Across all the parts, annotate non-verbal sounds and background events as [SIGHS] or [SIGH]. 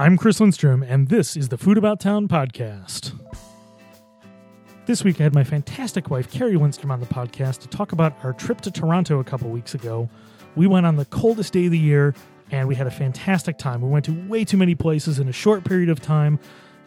I'm Chris Lindstrom, and this is the Food About Town podcast. This week, I had my fantastic wife, Carrie Lindstrom, on the podcast to talk about our trip to Toronto a couple weeks ago. We went on the coldest day of the year, and we had a fantastic time. We went to way too many places in a short period of time,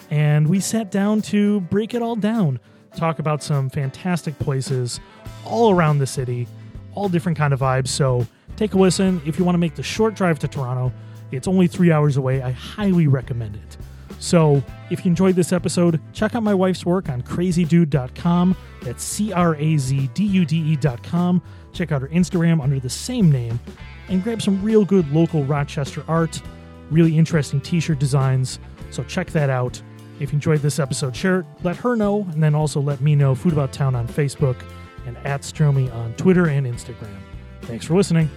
and we sat down to break it all down, talk about some fantastic places all around the city, all different kind of vibes. So take a listen. If you want to make the short drive to Toronto, it's only three hours away. I highly recommend it. So, if you enjoyed this episode, check out my wife's work on crazydude.com. That's C R A Z D U D E.com. Check out her Instagram under the same name and grab some real good local Rochester art, really interesting t shirt designs. So, check that out. If you enjoyed this episode, share it, let her know, and then also let me know Food About Town on Facebook and at Stromy on Twitter and Instagram. Thanks for listening.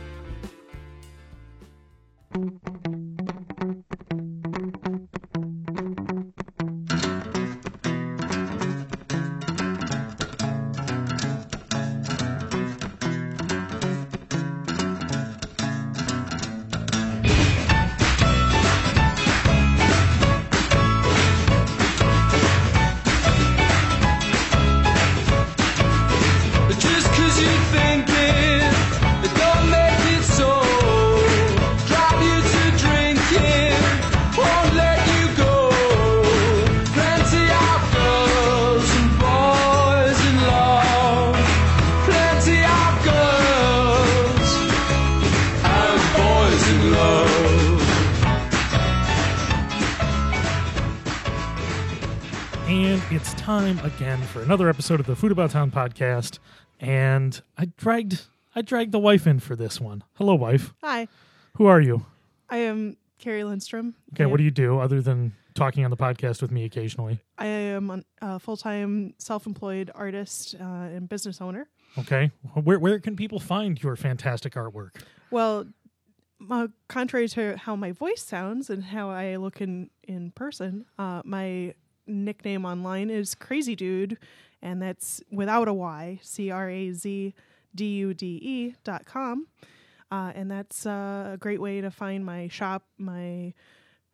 Time again for another episode of the Food About Town podcast. And I dragged I dragged the wife in for this one. Hello, wife. Hi, Who are you? I am Carrie Lindstrom. Okay, what do you do other than talking on the podcast with me occasionally? I am a full time self employed artist uh, and business owner. Okay, where where can people find your fantastic artwork? Well, uh, contrary to how my voice sounds and how I look in, in person, uh, my nickname online is Crazy Dude, and that's without a Y, C R A Z D U D E dot com. Uh, and that's uh, a great way to find my shop, my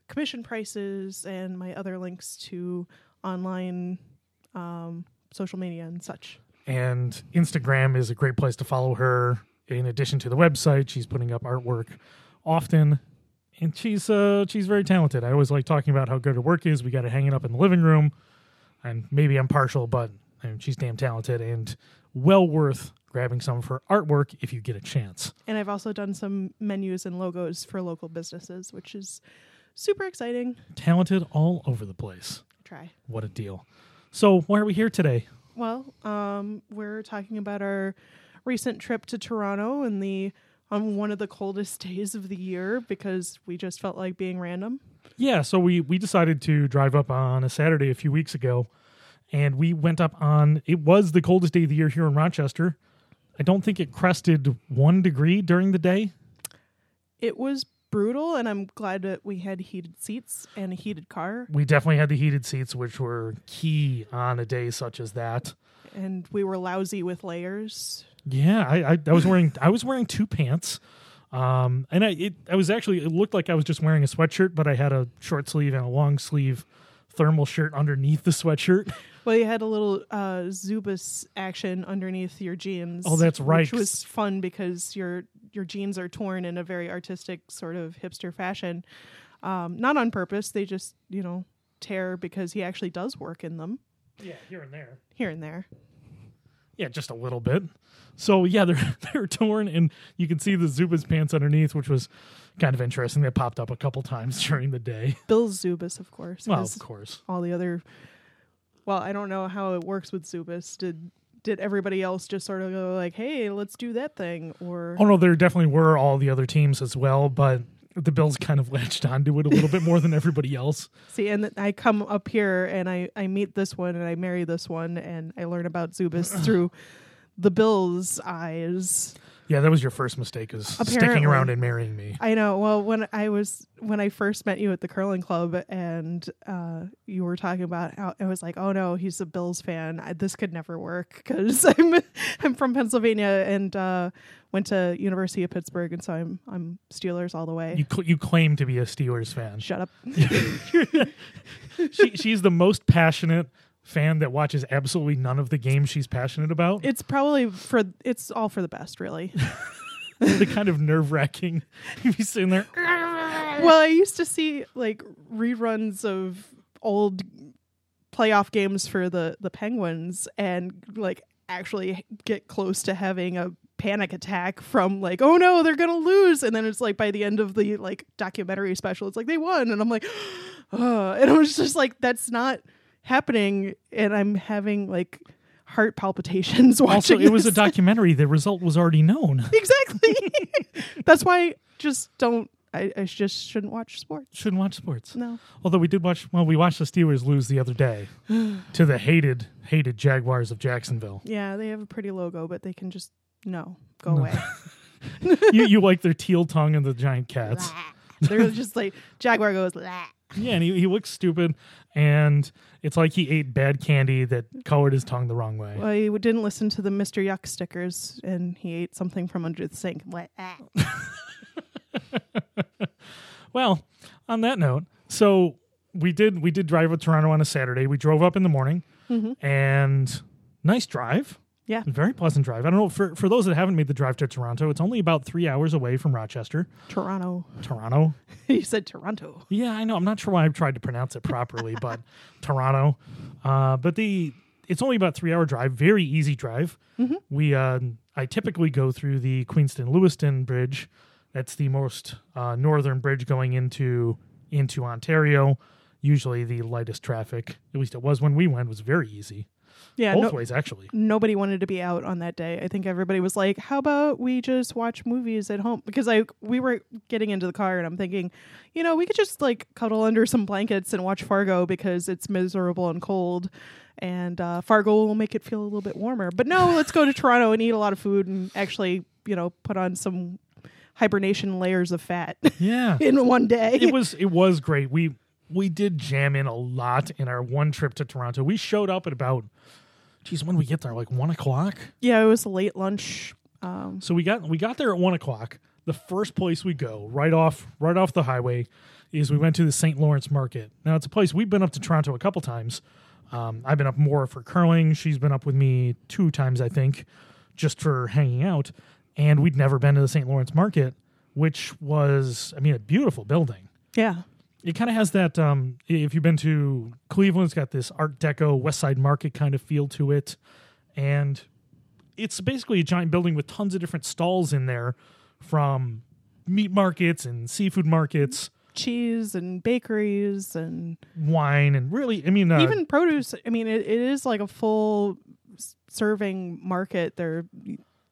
commission prices, and my other links to online um, social media and such. And Instagram is a great place to follow her. In addition to the website, she's putting up artwork often, and she's uh she's very talented. I always like talking about how good her work is. We got it hanging up in the living room, and maybe I'm partial, but I mean, she's damn talented and well worth grabbing some of her artwork if you get a chance. And I've also done some menus and logos for local businesses, which is super exciting. Talented all over the place. Try. What a deal! So why are we here today? Well, um, we're talking about our recent trip to Toronto and the on one of the coldest [LAUGHS] days of the year because we just felt like being random. Yeah, so we we decided to drive up on a Saturday a few weeks ago, and we went up on. It was the coldest day of the year here in Rochester. I don't think it crested one degree during the day. It was brutal, and I'm glad that we had heated seats and a heated car, We definitely had the heated seats, which were key on a day such as that. and we were lousy with layers. Yeah, I I, I was wearing I was wearing two pants. Um, and I it I was actually it looked like I was just wearing a sweatshirt, but I had a short sleeve and a long sleeve thermal shirt underneath the sweatshirt. [LAUGHS] Well, you had a little uh, Zubaz action underneath your jeans. Oh, that's right. Which was fun because your your jeans are torn in a very artistic sort of hipster fashion. Um, not on purpose. They just you know tear because he actually does work in them Yeah, here and there. here and there. Yeah, just a little bit. So yeah, [LAUGHS] they're they're torn, and you can see the Zubaz pants underneath, which was kind of interesting. They popped up a couple times [LAUGHS] during the day. Bill Zubaz, of course. Well, of course. all the other. Well, I don't know how it works with Zubaz. Did did everybody else just sort of go like, "Hey, let's do that thing," or Oh no, there definitely were all the other teams as well, but the Bills kind of [LAUGHS] latched onto it a little bit more than everybody else. See, and I come up here and I, I meet this one and I marry this one and I learn about Zubaz [CLEARS THROAT] through the Bills' eyes. Yeah, that was your first mistake is sticking around and marrying me. I know. Well, when I was when I first met you at the curling club, and uh, you were talking about how I was like, "Oh no, he's a Bills fan. I, this could never work because [LAUGHS] I'm I'm from Pennsylvania and uh, went to University of Pittsburgh, and so I'm I'm Steelers all the way." You cl- you claim to be a Steelers fan. Shut up. [LAUGHS] she she's the most passionate fan that watches absolutely none of the games she's passionate about. It's probably for it's all for the best, really. [LAUGHS] the kind of nerve wracking. [LAUGHS] You'd be sitting there. well, I used to see like reruns of old playoff games for the the Penguins and like actually get close to having a panic attack from like oh no they're gonna lose and then it's like by the end of the like documentary special it's like they won and i'm like [GASPS] oh and it was just like that's not happening and i'm having like heart palpitations [LAUGHS] watching Also, it was a documentary. The result was already known. [LAUGHS] exactly [LAUGHS] that's why just don't I, I just shouldn't watch sports Shouldn't watch sports. no Although we did watch. Well, we watched the Steelers lose the other day [SIGHS] to the hated hated Jaguars of Jacksonville. Yeah, they have a pretty logo, but they can just no go away. you you like their teal tongue and the giant cats. They're just like Jaguar goes. Yeah, and he, he looks stupid, and it's like he ate bad candy that colored his tongue the wrong way. Well, he didn't listen to the Mr. Yuck stickers, and he ate something from under the sink. Lah. [LAUGHS] Well, on that note, so we did we did drive to Toronto on a Saturday. We drove up in the morning, mm-hmm. and nice drive, Yeah, very pleasant drive. I don't know for for those that haven't made the drive to Toronto, it's only about three hours away from Rochester, Toronto. Toronto. [LAUGHS] you said Toronto. Yeah, I know. I'm not sure why I've tried to pronounce it properly, but [LAUGHS] Toronto. Uh, but the it's only about three hour drive. Very easy drive. We uh, I typically go through the Queenston Lewiston Bridge. That's the most uh, northern bridge going into into Ontario. Usually the lightest traffic. At least it was when we went. Was very easy Yeah, both no, ways actually. nobody wanted to be out on that day. I think everybody was like, "How about we just watch movies at home?" Because I we were getting into the car and I'm thinking, you know, we could just like cuddle under some blankets and watch Fargo because it's miserable and cold, and uh, Fargo will make it feel a little bit warmer. But no, let's go to Toronto and eat a lot of food and actually, you know, put on some hibernation layers of fat Yeah. [LAUGHS] in one day. it was it was great. We we did jam in a lot in our one trip to Toronto. We showed up at about geez, when we get there? Like one o'clock? yeah, it was a late lunch. Um, So we got we got there at one o'clock. The first place we go, right off right off the highway, is we went to the St. Lawrence Market. Now it's a place we've been up to Toronto a couple times. Um, I've been up more for curling. She's been up with me two times, I think, just for hanging out. And we'd never been to the St. Lawrence Market, which was, I mean, a beautiful building yeah, it kind of has that um if you've been to cleveland it's got this art deco west side market kind of feel to it. And it's basically a giant building with tons of different stalls in there from meat markets and seafood markets. Cheese and bakeries and wine and really i mean uh, even produce. I mean it, it is like a full serving market. There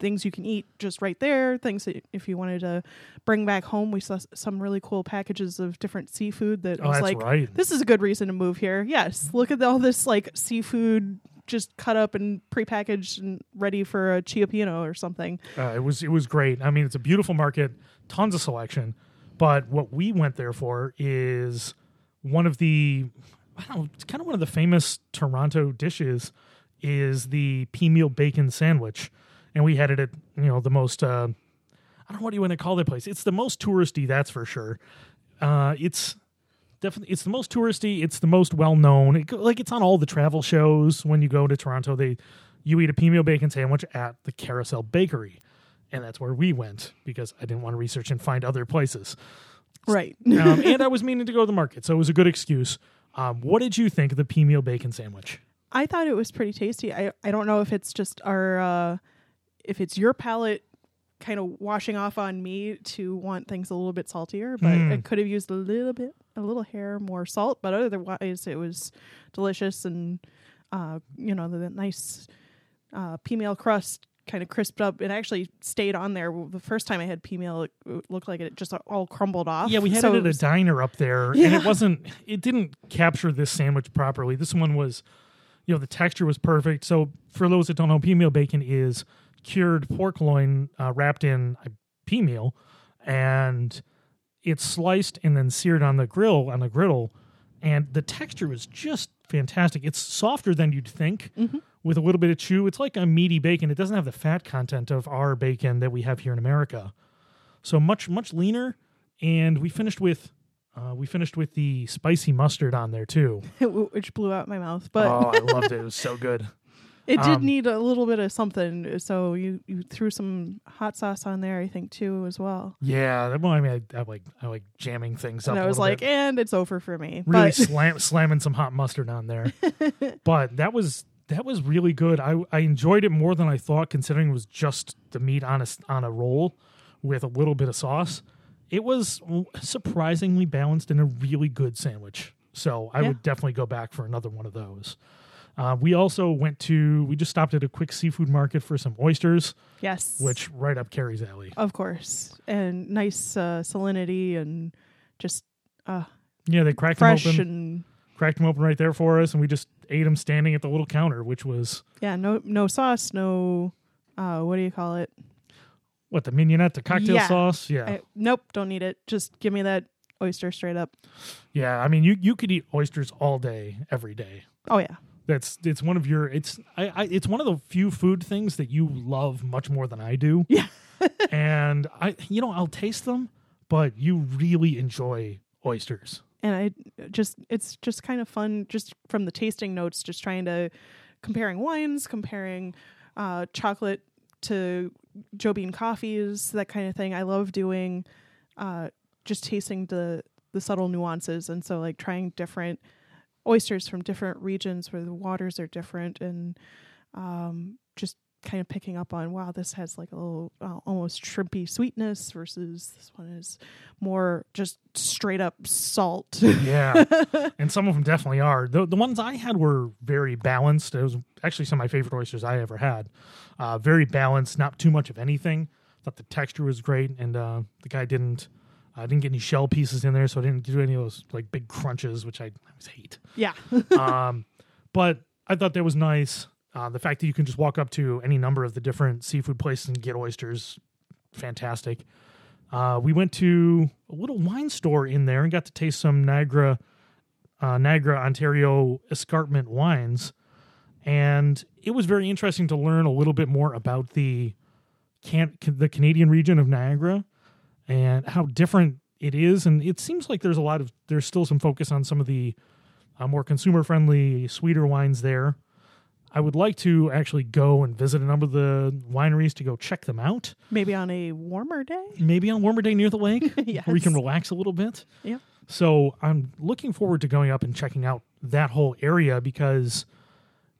things you can eat just right there things that if you wanted to bring back home we saw some really cool packages of different seafood that oh was like right. this is a good reason to move here. Yes look at all this like seafood just cut up and prepackaged and ready for a cioppino or something. Uh, it was it was great. I mean it's a beautiful market tons of selection but what we went there for is one of the i don't know it's kind of one of the famous toronto dishes is the pea meal bacon sandwich and we had it at you know the most uh i don't know what do you want to call that place. It's the most touristy that's for sure. Uh it's definitely it's the most touristy it's the most well known it, like it's on all the travel shows. When you go to toronto they you eat a meal bacon sandwich at the carousel bakery. And that's where we went because i didn't want to research and find other places. Right. [LAUGHS] Um, and i was meaning to go to the market so it was a good excuse. Um, what did you think of the meal bacon sandwich? I thought it was pretty tasty. I I don't know if it's just our uh if it's your palate kind of washing off on me to want things a little bit saltier, but Mm. I could have used a little bit a little hair more salt, but otherwise it was delicious and uh you know the, the nice uh pea meal crust kind of crisped up it actually stayed on there the first time i had pea meal it, it looked like it just all crumbled off Yeah, we had So it at a was- diner up there, and it wasn't. It didn't capture this sandwich properly. This one was, you know, the texture was perfect. So for those that don't know, pea meal bacon is cured pork loin uh, wrapped in a pea meal, and it's sliced and then seared on the grill on the griddle, and the texture is just fantastic. It's softer than you'd think, with a little bit of chew. It's like a meaty bacon. It doesn't have the fat content of our bacon that we have here in America, so much much leaner. And we finished with. Uh, we finished with the spicy mustard on there too. [LAUGHS] which blew out my mouth. But oh, I loved it. It was so good. [LAUGHS] it did um, need a little bit of something. So you, you threw some hot sauce on there, I think, too, as well. Yeah, well, I mean, I, I like I like jamming things up. And I was like, bit. and it's over for me. really but slam, slamming some hot mustard on there. [LAUGHS] but that was that was really good. I I enjoyed it more than I thought, considering it was just the meat on a on a roll with a little bit of sauce. It was surprisingly balanced and a really good sandwich. So I Yeah. would definitely go back for another one of those. Uh, we also went to we just stopped at a quick seafood market for some oysters, yes. which right up Carrie's alley. Of course. And nice uh, salinity and just uh, Yeah, they cracked fresh them open. and cracked them open right there for us, and we just ate them standing at the little counter, which was yeah, no no sauce, no uh, what do you call it? what the mignonette, the cocktail Yeah. sauce. Yeah, I, nope, don't need it. Just give me that oyster straight up. yeah. I mean, you you could eat oysters all day, every day. Oh yeah. That's it's one of your it's I, I it's one of the few food things that you love much more than I do. Yeah. [LAUGHS] and I you know I'll taste them, but you really enjoy oysters. and I just it's just kind of fun just from the tasting notes, just trying to comparing wines, comparing uh, chocolate to Joe Bean coffees, that kind of thing. I love doing uh, just tasting the the subtle nuances, and so like trying different oysters from different regions where the waters are different, and um, just kind of picking up on wow, this has like a little uh, almost shrimpy sweetness versus this one is more just straight up salt. Yeah, [LAUGHS] and some of them definitely are. The the ones I had were very balanced. It was actually some of my favorite oysters I ever had. Uh, very balanced, not too much of anything. Thought the texture was great, and uh, the guy didn't. I didn't get any shell pieces in there, so I didn't do any of those like big crunches, which I, I always hate. yeah. [LAUGHS] um, but I thought that was nice. Uh, the fact that you can just walk up to any number of the different seafood places and get oysters, fantastic. Uh, we went to a little wine store in there and got to taste some Niagara, uh, Niagara, Ontario escarpment wines, and it was very interesting to learn a little bit more about the can the Canadian region of Niagara and how different it is. And it seems like there's a lot of there's still some focus on some of the uh, more consumer friendly, sweeter wines there. I would like to actually go and visit a number of the wineries to go check them out. Maybe on a warmer day. Maybe on a warmer day near the lake [LAUGHS] where we can relax a little bit. Yeah. So I'm looking forward to going up and checking out that whole area because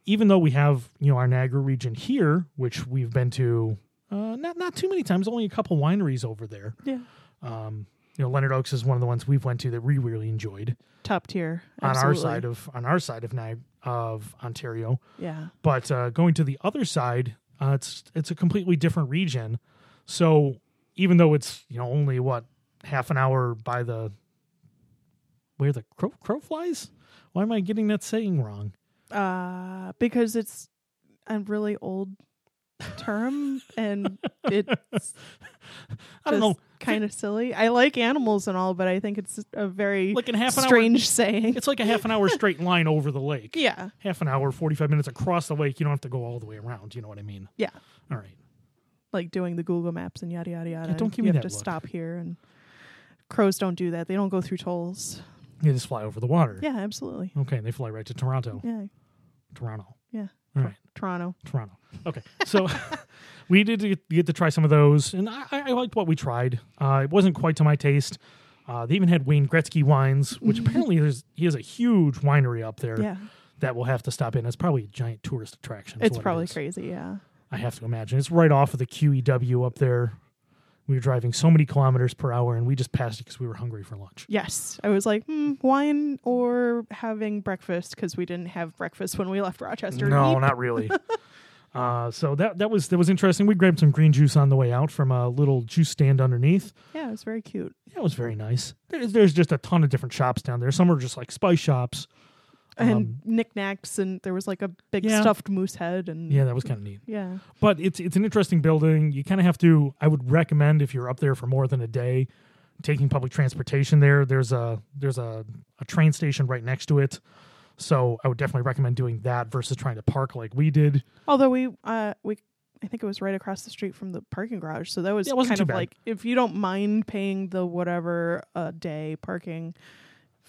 even though we have you know our Niagara region here, which we've been to uh, not not too many times, only a couple wineries over there. Yeah. Um, you know, Leonard Oakes is one of the ones we've went to that we really enjoyed Top tier. on our side of on our side of Niag- of Ontario. Yeah. But uh, going to the other side, uh, it's it's a completely different region. So even though it's you know only what half an hour by the where the crow crow flies. Why am I getting that saying wrong? Uh, because it's a really old term and [LAUGHS] it's I don't know. kind of silly. I like animals and all, but I think it's a very Like in half an hour, strange saying. it's like a half an hour straight [LAUGHS] line over the lake. yeah. Half an hour, forty five minutes across the lake. You don't have to go all the way around. You know what I mean? Yeah. All right. Like doing the Google Maps and yada yada yada. don't give you me have that to look. stop here and crows don't do that. They don't go through tolls. They just fly over the water. Yeah, absolutely. Okay. And they fly right to Toronto. Yeah. Toronto. Yeah. All right. Toronto. Toronto. Okay, so [LAUGHS] we did get, get to try some of those, and I, I liked what we tried. Uh, it wasn't quite to my taste. Uh, they even had Wayne Gretzky wines, which apparently there's he has a huge winery up there Yeah. that we'll have to stop in. It's probably a giant tourist attraction. It's what it probably crazy. Yeah. I have to imagine it's right off of the QEW up there. We were driving so many kilometers per hour, and we just passed it because we were hungry for lunch. Yes. I was like, hmm, wine or having breakfast because we didn't have breakfast when we left Rochester. No, not really. [LAUGHS] uh, so that that was that was interesting. We grabbed some green juice on the way out from a little juice stand underneath. Yeah, it was very cute. That was very nice. There's, there's just a ton of different shops down there. Some are just like spice shops. And Um, knickknacks, and there was like a big Yeah. stuffed moose head, and yeah, that was kind of neat. yeah. But it's it's an interesting building. You kind of have to. I would recommend if you're up there for more than a day, taking public transportation there. There's a there's a, a train station right next to it, so I would definitely recommend doing that versus trying to park like we did. Although we, uh, we, I think it was right across the street from the parking garage, so that was Yeah, kind of bad. like if you don't mind paying the whatever a day parking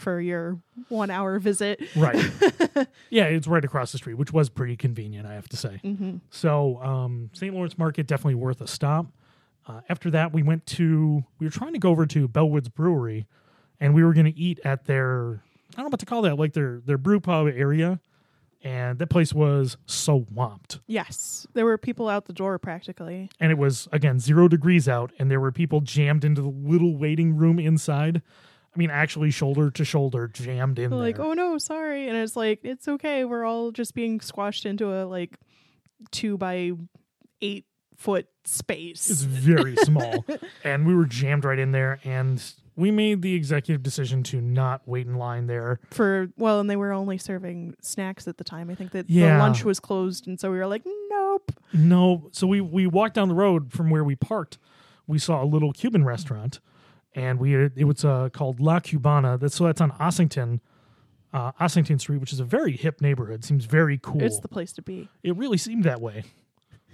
for your one hour visit. Right. [LAUGHS] yeah, it's right across the street, which was pretty convenient, I have to say. hmm So um, St. Lawrence Market definitely worth a stop. Uh, after that, we went to we were trying to go over to Bellwoods Brewery, and we were going to eat at their I don't know what to call that, like their their brew pub area, and that place was so swamped, Yes, there were people out the door practically. and it was again zero degrees out, and there were people jammed into the little waiting room inside. I mean, actually shoulder to shoulder jammed in like, there. oh no, sorry, and it's like it's okay. We're all just being squashed into a like two by eight foot space. It's very small, [LAUGHS] and we were jammed right in there, and we made the executive decision to not wait in line there. for well, and they were only serving snacks at the time. I think that Yeah. the lunch was closed, and so we were like, nope. No, so we we walked down the road from where we parked. We saw a little Cuban restaurant, and we it was uh, called La Cubana. That's so that's on Ossington, uh, Ossington Street, which is a very hip neighborhood. Seems very cool. It's the place to be. it really seemed that way.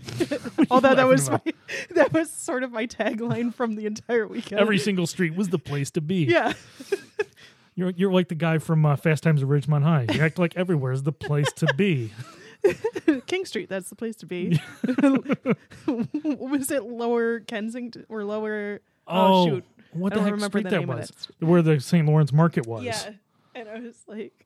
[LAUGHS] Although that was my, [LAUGHS] that was sort of my tagline from the entire weekend. Every single street was the place to be. yeah, [LAUGHS] You're you're like the guy from uh, Fast Times at Ridgemont High. You act like everywhere is the place to be. King Street. That's the place to be. was it Lower Kensington or Lower? Oh, shoot, what the heck remember street the that was? that. Where the St. Lawrence Market was. Yeah, and I was like,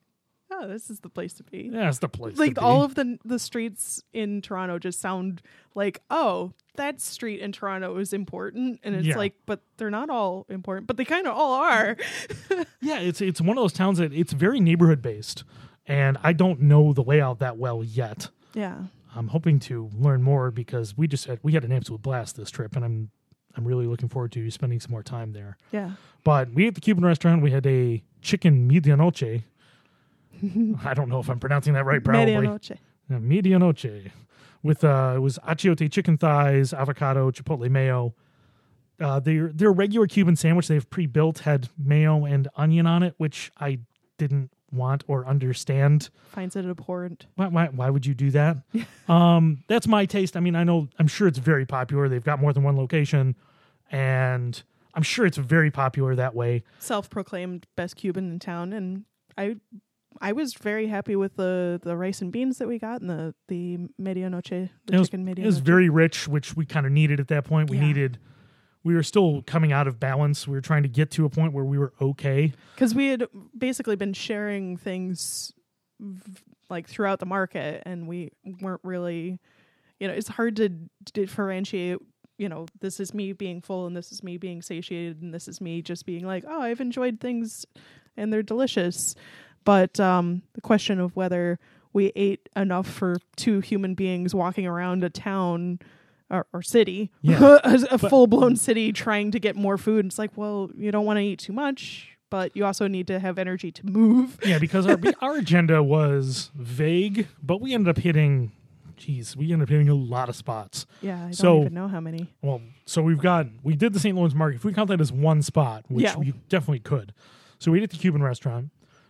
oh, this is the place to be. Yeah, it's the place. like to be. all of the the streets in Toronto just sound like oh that street in Toronto is important and it's Yeah. like but they're not all important but they kind of all are [LAUGHS] Yeah, it's it's one of those towns that it's very neighborhood based, and I don't know the layout that well yet. yeah I'm hoping to learn more because we just had we had an absolute blast this trip, and I'm I'm really looking forward to spending some more time there. yeah But we ate the Cuban restaurant. We had a chicken medianoche. [LAUGHS] I don't know if I'm pronouncing that right. Probably Medianoche. Yeah, medianoche with uh, it was achiote chicken thighs, avocado, chipotle mayo. Uh, their their regular Cuban sandwich they've pre-built had mayo and onion on it, which I didn't want or understand. finds it abhorrent Why, why, why would you do that? [LAUGHS] um, that's my taste. I mean, I know I'm sure it's very popular. They've got more than one location, and I'm sure it's very popular that way. self-proclaimed best Cuban in town and I I was very happy with the the rice and beans that we got and the the medianoche the it was, chicken it was very rich, which we kind of needed at that point. We Yeah. needed. We were still coming out of balance. We were trying to get to a point where we were okay. because we had basically been sharing things v- like throughout the market and we weren't really you know it's hard to differentiate you know this is me being full and this is me being satiated and this is me just being like oh i've enjoyed things and they're delicious but um the question of whether we ate enough for two human beings walking around a town or, or city Yeah. [LAUGHS] a, a full-blown city trying to get more food it's like well you don't want to eat too much but you also need to have energy to move Yeah, because our [LAUGHS] our agenda was vague, but we ended up hitting. Geez, we ended up hitting a lot of spots. yeah i don't So- even know how many Well, so we've got we did the St. Lawrence Market. If we count that as one spot, which Yeah. we definitely could. So we ate at the Cuban restaurant.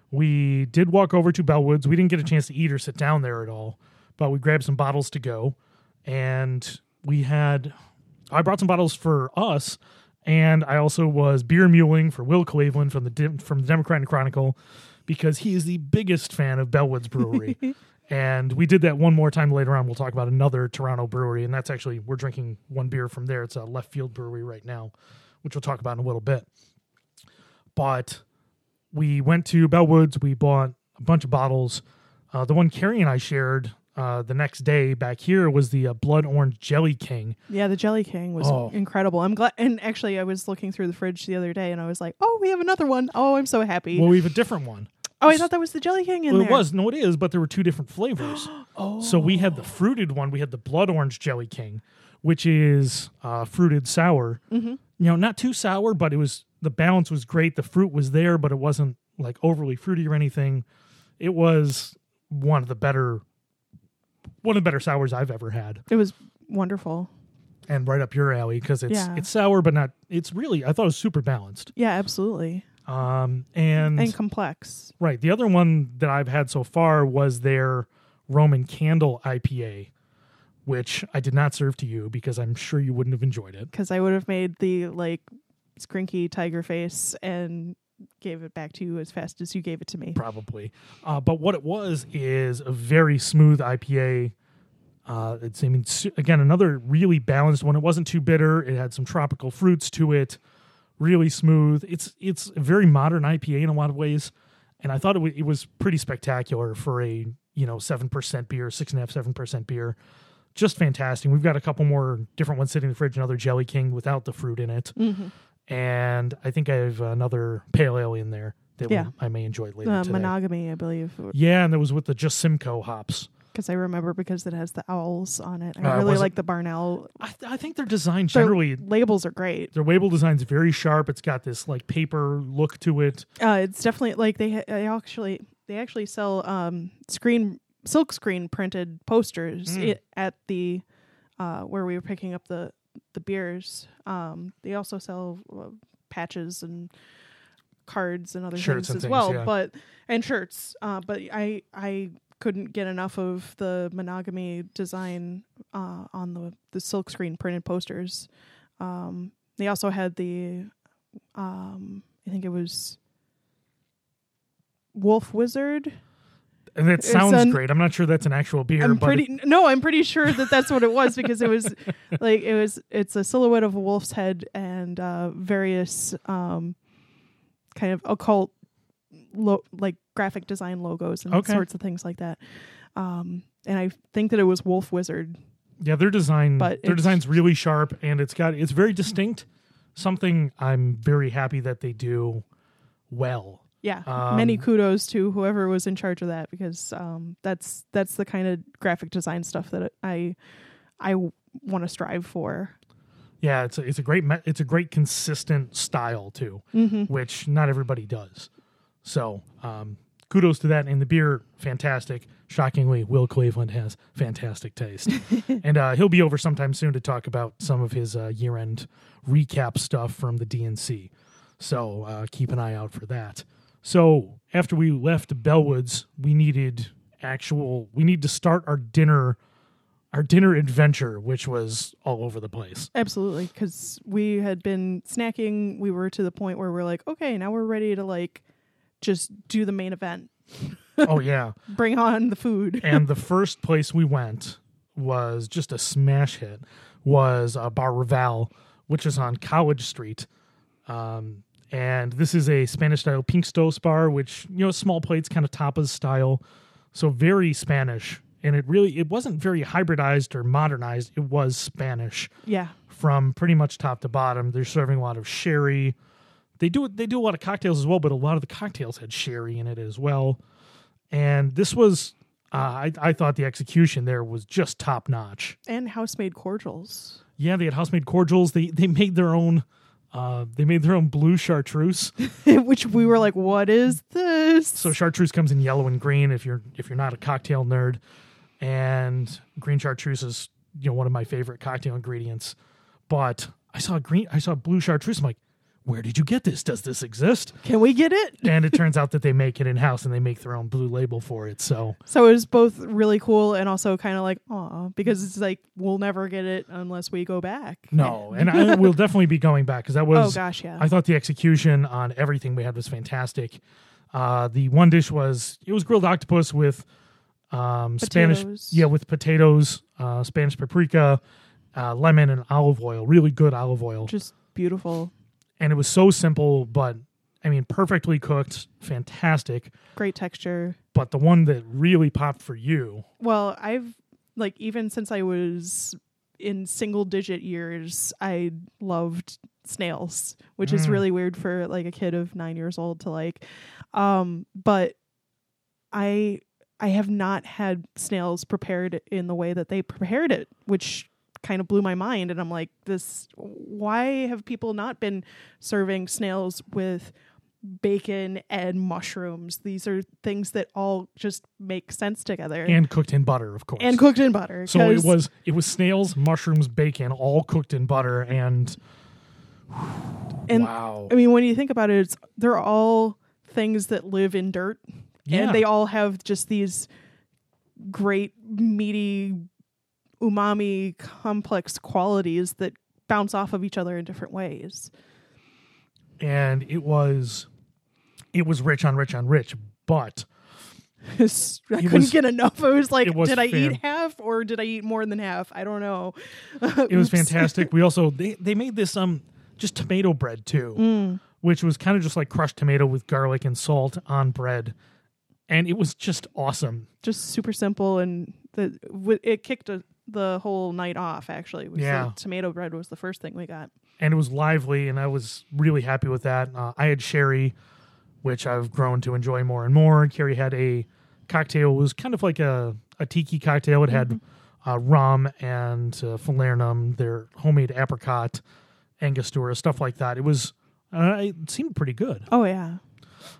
We did walk over to Bellwoods. We didn't get a chance to eat or sit down there at all, but we grabbed some bottles to go, and we had. I brought some bottles for us, and I also was beer muling for Will Cleveland from the from the Democrat and Chronicle because he is the biggest fan of Bellwoods Brewery. [LAUGHS] and we did that one more time later on. We'll talk about another Toronto brewery, and that's actually we're drinking one beer from there. It's a Left Field Brewery right now, which we'll talk about in a little bit. But we went to Bellwoods. We bought a bunch of bottles. Uh, the one Carrie and I shared uh, the next day back here was the uh, Blood Orange Jelly King. yeah the jelly king was Oh. incredible i'm glad and actually i was looking through the fridge the other day and i was like oh we have another one. Oh, i'm so happy Well, we have a different one. oh i thought that was the jelly king in Well, there it was no, it is, but there were two different flavors. [GASPS] oh So we had the fruited one. We had the Blood Orange Jelly King, which is uh, fruited sour. Mm-hmm. You know, not too sour, but it was the balance was great. The fruit was there, but it wasn't like overly fruity or anything. it was one of the better one of the better sours I've ever had, It was wonderful. and right up your alley because it's Yeah. it's sour, but not. It's really I thought it was super balanced. Yeah, absolutely. Um, and, And complex. right, the other one that I've had so far was their Roman Candle IPA, which I did not serve to you because I'm sure you wouldn't have enjoyed it. Because I would have made the like scrinky tiger face and gave it back to you as fast as you gave it to me. probably. Uh, but what it was is a very smooth IPA. Uh, it's I mean again another really balanced one. It wasn't too bitter. It had some tropical fruits to it. Really smooth. It's it's a very modern IPA in a lot of ways, and I thought it, w- it was pretty spectacular for a you know seven percent beer, six and a half seven percent beer. Just fantastic. We've got a couple more different ones sitting in the fridge. Another Jelly King without the fruit in it, and I think I have another pale ale in there that Yeah. we- I may enjoy later Uh, today. monogamy, I believe. Yeah, and that was with the just Simcoe hops. Because I remember because it has the owls on it. I Uh, really it- like the barn owl. I, th- I think their design Their generally, labels are great. their label design's very sharp. It's got this like paper look to it. Uh, it's definitely like they ha- they actually they actually sell um screen silk screen printed posters Mm. i- at the uh where we were picking up the the beers. Um, they also sell uh, patches and cards and other Shirts things and as things, well, yeah. but and shirts. Uh, but I I couldn't get enough of the monogamy design uh, on the the silk screen printed posters. Um, they also had the um, I think it was Wolf Wizard. And it It's sounds an- great. I'm not sure that's an actual beer, I'm but pretty no, I'm pretty sure that that's what it was because it was [LAUGHS] like it was it's a silhouette of a wolf's head and uh, various um, kind of occult lo- like graphic design logos and Okay. sorts of things like that. Um, and I think that it was Wolf Wizard. yeah, their design, but their design's really sharp, and it's got it's very distinct. Something I'm very happy that they do well. Yeah, Um, many kudos to whoever was in charge of that because um, that's that's the kind of graphic design stuff that I I want to strive for. Yeah, it's a, it's a great me- it's a great consistent style too, Mm-hmm. which not everybody does. So um, kudos to that. And the beer, fantastic. Shockingly, Will Cleveland has fantastic taste, [LAUGHS] and uh, he'll be over sometime soon to talk about some of his uh, year end recap stuff from the D&C. So uh, keep an eye out for that. So after we left Bellwoods, we needed actual. We need to start our dinner. Our dinner adventure, which was all over the place. Absolutely, because we had been snacking. We were to the point where we're like, okay, now we're ready to like just do the main event. oh yeah. [LAUGHS] Bring on the food. [LAUGHS] and the first place we went was just a smash hit was uh, bar raval which is on college street um, and this is a spanish style pintxos bar which you know small plates kind of tapas style so very spanish and it really it wasn't very hybridized or modernized it was spanish yeah, from pretty much top to bottom they're serving a lot of sherry they do they do a lot of cocktails as well but a lot of the cocktails had sherry in it as well and this was uh, I, I thought the execution there was just top notch. and house made cordials. Yeah, they had house made cordials. They they made their own. Uh, they made their own blue chartreuse. [LAUGHS] Which we were like, what is this? So chartreuse comes in yellow and green. If you're if you're not a cocktail nerd, and green chartreuse is you know one of my favorite cocktail ingredients. But I saw green. I saw blue chartreuse. I'm like, where did you get this? Does this exist? Can we get it? [LAUGHS] And it turns out that they make it in house and they make their own blue label for it. So So it was both really cool and also kind of like, oh, because it's like we'll never get it unless we go back. no, [LAUGHS] and I will definitely be going back because that was Oh was gosh, yeah. I thought the execution on everything we had was fantastic. Uh, the one dish was it was grilled octopus with um, Spanish, Potatoes. yeah, with potatoes, uh, Spanish paprika, uh, lemon, and olive oil. Really good olive oil, Just beautiful. And it was so simple, but I mean, perfectly cooked, fantastic. Great texture. But the one that really popped for you, Well, I've like even since I was in single digit years, I loved snails, which is Mm. really weird for like a kid of 9 years old to like. Um but I I have not had snails prepared in the way that they prepared it, which kind of blew my mind and I'm like this why have people not been serving snails with bacon and mushrooms. These are things that all just make sense together. and cooked in butter, of course. And cooked in butter. so it was it was snails, mushrooms, bacon, all cooked in butter, and [SIGHS] And wow, I mean, when you think about it, it's they're all things that live in dirt, Yeah. and they all have just these great meaty, umami, complex qualities that bounce off of each other in different ways. and it was it was rich on rich on rich, but [LAUGHS] I couldn't was- get enough. I was like, was did I fan- eat half or did I eat more than half? I don't know. it was [LAUGHS] fantastic. We also they they made this um just tomato bread too, Mm. which was kind of just like crushed tomato with garlic and salt on bread, and it was just awesome. Just super simple, and the w- it kicked a, the whole night off. Actually, Yeah. tomato bread was the first thing we got. and it was lively, and I was really happy with that. Uh, I had sherry, which I've grown to enjoy more and more. Carrie had a cocktail. It was kind of like a, a tiki cocktail. It had uh, rum and uh, falernum, their homemade apricot, angostura, stuff like that. It was uh, it seemed pretty good. Oh yeah,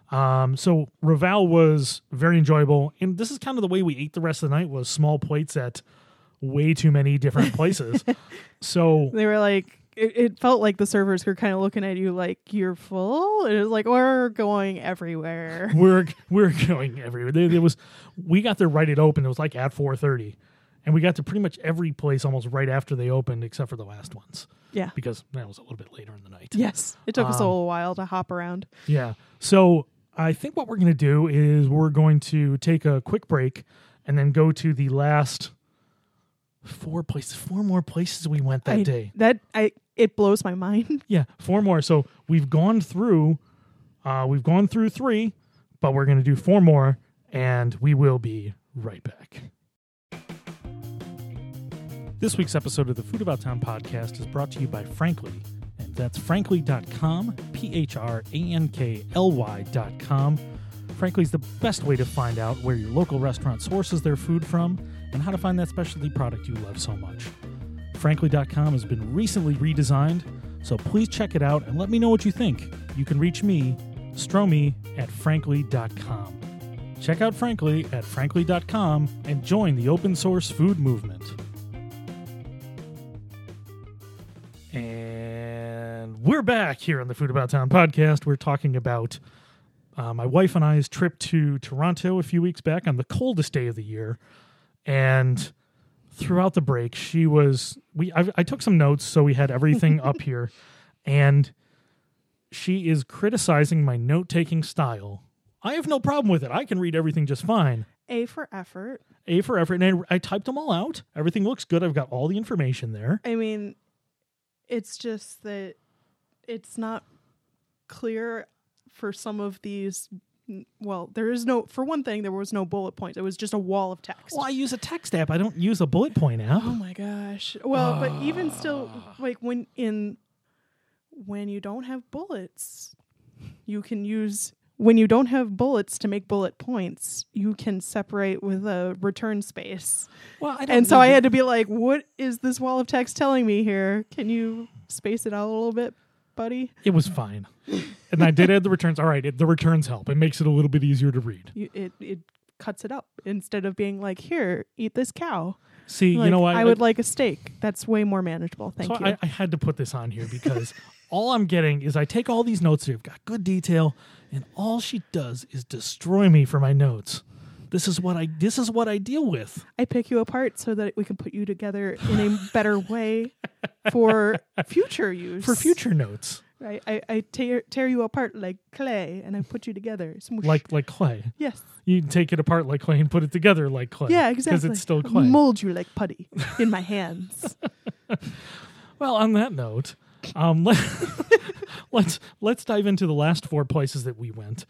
Um, so Raval was very enjoyable, and this is kind of the way we ate the rest of the night was small plates at way too many different [LAUGHS] places. so they were like. It, it felt like the servers were kind of looking at you like you're full. It was like we're going everywhere. [LAUGHS] we're we're going everywhere. There, there was we got there right at open. It was like at four thirty, and we got to pretty much every place almost right after they opened, except for the last ones Yeah. because that was a little bit later in the night. Yes. It took us a Um, little while to hop around. Yeah. So I think what we're going to do is we're going to take a quick break and then go to the last four places, four more places we went that I- day. That I it blows my mind. [LAUGHS] Yeah, four more. So we've gone through, uh, we've gone through three, but we're going to do four more, and we will be right back. This week's episode of the Food About Town podcast is brought to you by Phrankly, and that's phrankly.com, P H R A N K L Y.com. Phrankly is the best way to find out where your local restaurant sources their food from and how to find that specialty product you love so much. Phrankly.com has been recently redesigned, so please check it out and let me know what you think. You can reach me, Stromy, at phrankly.com. Check out Phrankly at phrankly.com and join the open source food movement. We're back here on the Food About Town podcast. We're talking about uh, my wife and I's trip to Toronto a few weeks back on the coldest day of the year. And throughout the break, she was we I, I took some notes, so we had everything up [LAUGHS] here, and she is criticizing my note taking style. I have no problem with it. I can read everything just fine. A for effort. A for effort, and I, I typed them all out. Everything looks good. I've got all the information there. I mean, it's just that it's not clear for some of these. Well, there is no. For one thing, there was no bullet points. It was just a wall of text. Well, I use a text app. I don't use a bullet point app. Oh my gosh. Well, but even still, Ah. like when in when you don't have bullets, you can use when you don't have bullets to make bullet points, you can separate with a return space. Well, I don't And so I had to be like, what is this wall of text telling me here? Can you space it out a little bit, buddy? It was fine, and I did add the returns. All right, it, the returns help. It makes it a little bit easier to read. You, it it cuts it up instead of being like, here, eat this cow. See, Like, you know what? I would like a steak. That's way more manageable. Thank so you. I, I had to put this on here because [LAUGHS] all I'm getting is I take all these notes here. I've got good detail, and all she does is destroy me for my notes. This is what I this is what I deal with. I pick you apart so that we can put you together in a better way for future use. For future notes, right? I, I tear tear you apart like clay, and I put you together. Smoosh. like like clay, yes, you take it apart like clay and put it together like clay. yeah, exactly. Because it's still clay. Mold you like putty in my hands. [LAUGHS] Well, on that note, um, [LAUGHS] let, let's let's dive into the last four places that we went.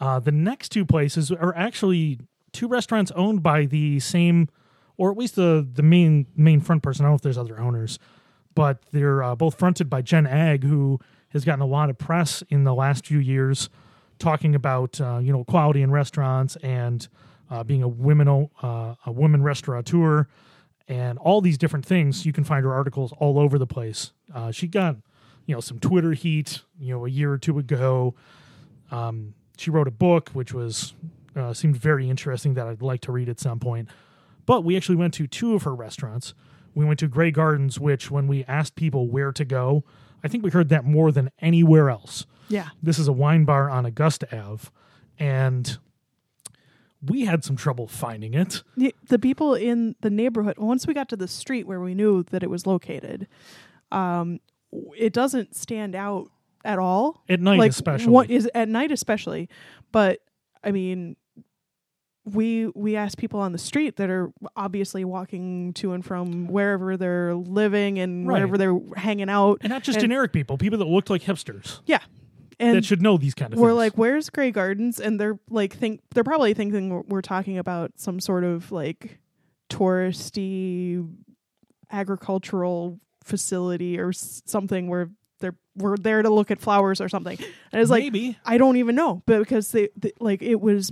Uh, the next two places are actually two restaurants owned by the same, or at least the the main main front person. I don't know if there's other owners, but they're uh, both fronted by Jen Agg, who has gotten a lot of press in the last few years, talking about uh, you know quality in restaurants and uh, being a women uh, a woman restaurateur and all these different things. You can find her articles all over the place. Uh, she got, you know, some Twitter heat, you know, a year or two ago. Um, she wrote a book, which was uh, seemed very interesting that I'd like to read at some point. But we actually went to two of her restaurants. We went to Grey Gardens, which when we asked people where to go, I think we heard that more than anywhere else. Yeah. This is a wine bar on Augusta Ave, and we had some trouble finding it. the, the people in the neighborhood once we got to the street where we knew that it was located um it doesn't stand out at all At night, like especially. what is at night especially but i mean we we asked people on the street that are obviously walking to and from wherever they're living and Right. wherever they're hanging out. And not just and- generic people, people that looked like hipsters. Yeah. And that should know these kind of we're things. like where's Grey Gardens? And they're like think they're probably thinking we're, we're talking about some sort of like touristy agricultural facility or something where they're we're there to look at flowers or something. And it's like maybe. I don't even know but because they, they like it was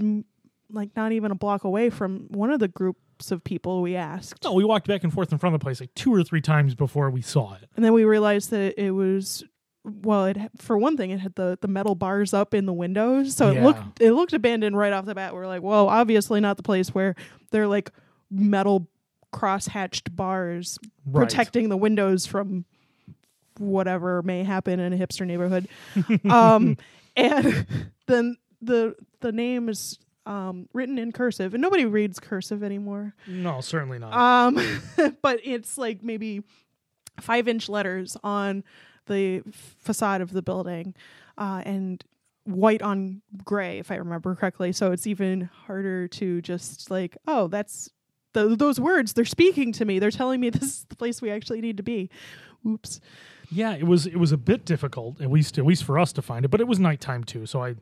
like not even a block away from one of the groups of people we asked no, we walked back and forth in front of the place like two or three times before we saw it. and then we realized that it was well it for one thing it had the the metal bars up in the windows so Yeah. it looked it looked abandoned right off the bat we're like well obviously not the place where they're like metal cross-hatched bars Right. protecting the windows from whatever may happen in a hipster neighborhood um [LAUGHS] and then the the name is um written in cursive and nobody reads cursive anymore No, certainly not. um, [LAUGHS] but it's like maybe five inch letters on the facade of the building, uh, and white on gray, if I remember correctly. So it's even harder to just like, oh, that's th- those words. They're speaking to me. They're telling me [LAUGHS] this is the place we actually need to be. Oops. yeah, it was it was a bit difficult, at least at least for us to find it, but it was nighttime too, so I,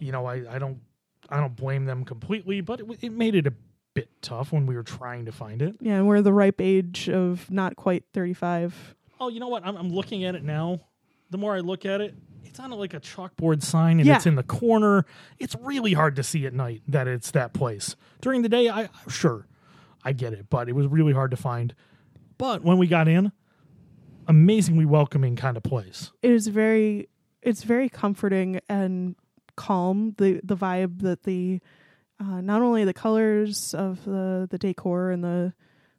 you know, I, I don't I don't blame them completely, but it, it made it a bit tough when we were trying to find it. Yeah, and we're the ripe age of not quite thirty five. Oh, you know what? I'm, I'm looking at it now. The more I look at it, it's on like a chalkboard sign and Yeah. it's in the corner. It's really hard to see at night that it's that place. During the day, I sure I get it, but it was really hard to find. But when we got in, amazingly welcoming kind of place. it is very it's very comforting and calm the the vibe that the uh, not only the colors of the the decor and the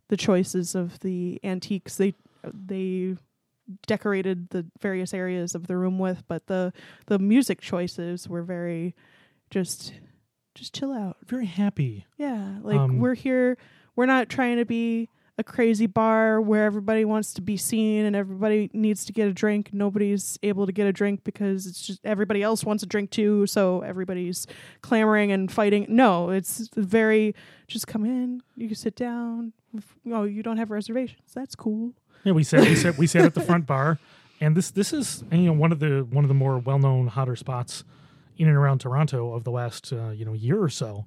the choices of the antiques they they decorated the various areas of the room with but the the music choices were very just just chill out Very happy. yeah like Um, we're here we're not trying to be a crazy bar where everybody wants to be seen and everybody needs to get a drink. Nobody's able to get a drink because it's just everybody else wants a drink too so everybody's clamoring and fighting. No it's very just come in you can sit down. Oh you don't have reservations. That's cool. Yeah, we sat we sat we sat at the front bar, and this this is you know one of the one of the more well known hotter spots in and around Toronto of the last uh, you know year or so.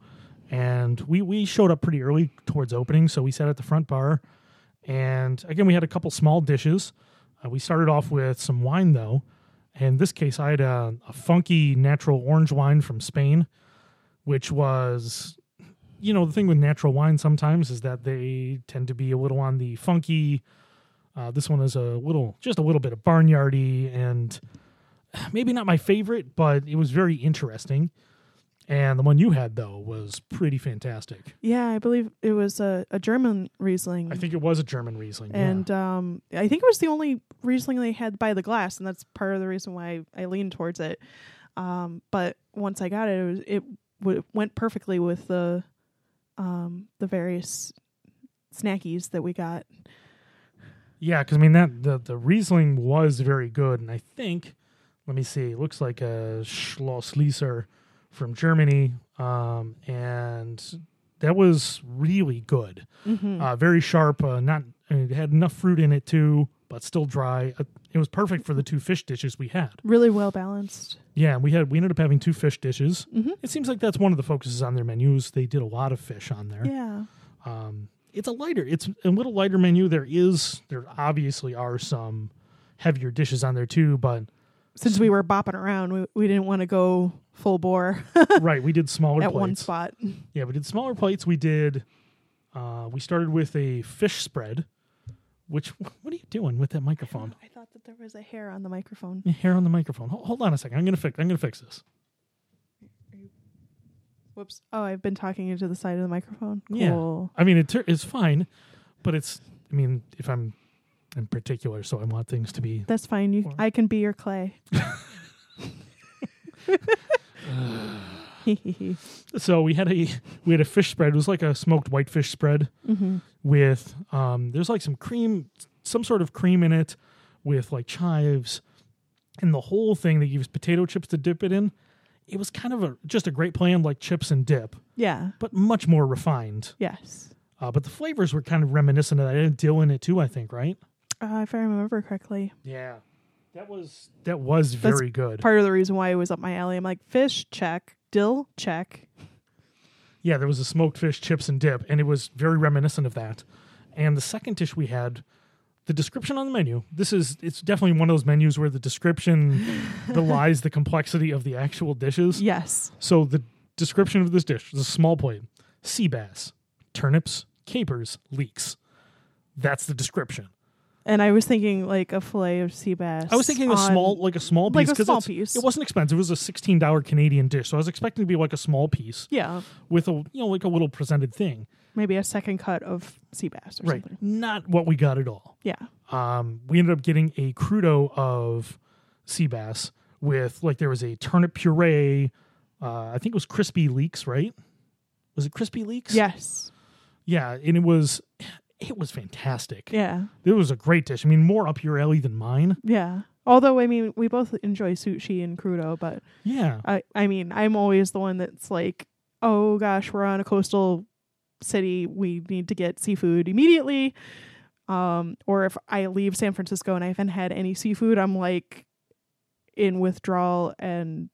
And we we showed up pretty early towards opening, so we sat at the front bar, and again we had a couple small dishes. Uh, we started off with some wine though. In this case, I had a, a funky natural orange wine from Spain, which was you know the thing with natural wine sometimes is that they tend to be a little on the funky uh, this one is a little, just a little bit of barnyardy, and maybe not my favorite, but it was very interesting. And the one you had though was pretty fantastic. yeah i believe it was a, a german riesling I think it was a German Riesling. yeah. and um, I think it was the only Riesling they had by the glass, and that's part of the reason why I leaned towards it. Um, but once I got it, it was, it w- went perfectly with the um, the various snackies that we got. yeah, because I mean that the the Riesling was very good, and I think, let me see, it looks like a Schloss Lieser from Germany, um, and that was really good. Uh, very sharp. Uh, not it had enough fruit in it too, but still dry. Uh, it was perfect for the two fish dishes we had. Really well balanced. Yeah, we had we ended up having two fish dishes. It seems like that's one of the focuses on their menus. They did a lot of fish on there. Yeah. Um, it's a lighter, it's a little lighter menu. There is there obviously are some heavier dishes on there too, but Since we were bopping around, we, we didn't want to go full bore [LAUGHS] right, we did smaller at plates. one spot. Yeah, we did smaller plates. We did. Uh, we started with a fish spread. Which what are you doing with that microphone? I thought that there was a hair on the microphone. Hair on the microphone. Hold, hold on a second. I'm gonna fix. I'm gonna fix this. Whoops. Oh, I've been talking into the side of the microphone. Yeah. Cool. I mean, it tur- it's fine, but it's. I mean, if I'm in particular, so I want things to be. That's fine. You, I can be your clay. [LAUGHS] [LAUGHS] So we had a we had a fish spread. It was like a smoked whitefish spread hmm with um. There's like some cream, some sort of cream in it, with like chives, and the whole thing they used potato chips to dip it in. It was kind of a just a great plan, like chips and dip, Yeah. but much more refined. Yes. Uh, but the flavors were kind of reminiscent of that. It had dill in it too, I think, right? Uh, if I remember correctly, Yeah, that was that was That's very good. part of the reason why it was up my alley. I'm like, fish check, dill check. yeah, there was a smoked fish, chips, and dip, and it was very reminiscent of that. And the second dish we had, the description on the menu. This is it's definitely one of those menus where the description belies [LAUGHS] the complexity of the actual dishes. Yes. So the description of this dish is a small plate: sea bass, turnips, capers, leeks. That's the description. And I was thinking like a fillet of sea bass. I was thinking a on- small, like a small piece, like a 'cause small piece. It wasn't expensive. It was a sixteen dollar Canadian dish, so I was expecting to be like a small piece Yeah. with a you know like a little presented thing. Maybe a second cut of sea bass or Right, something. not what we got at all. Yeah. Um, we ended up getting a crudo of sea bass with like there was a turnip puree. Uh, I think it was crispy leeks, right? Was it crispy leeks? Yes. yeah, and it was it was fantastic. Yeah. It was a great dish. I mean, more up your alley than mine. Yeah. Although I mean, we both enjoy sushi and crudo, but Yeah, I I mean, I'm always the one that's like, "Oh gosh, we're on a coastal city. We need to get seafood immediately." Um, or if I leave San Francisco and I haven't had any seafood, I'm like in withdrawal and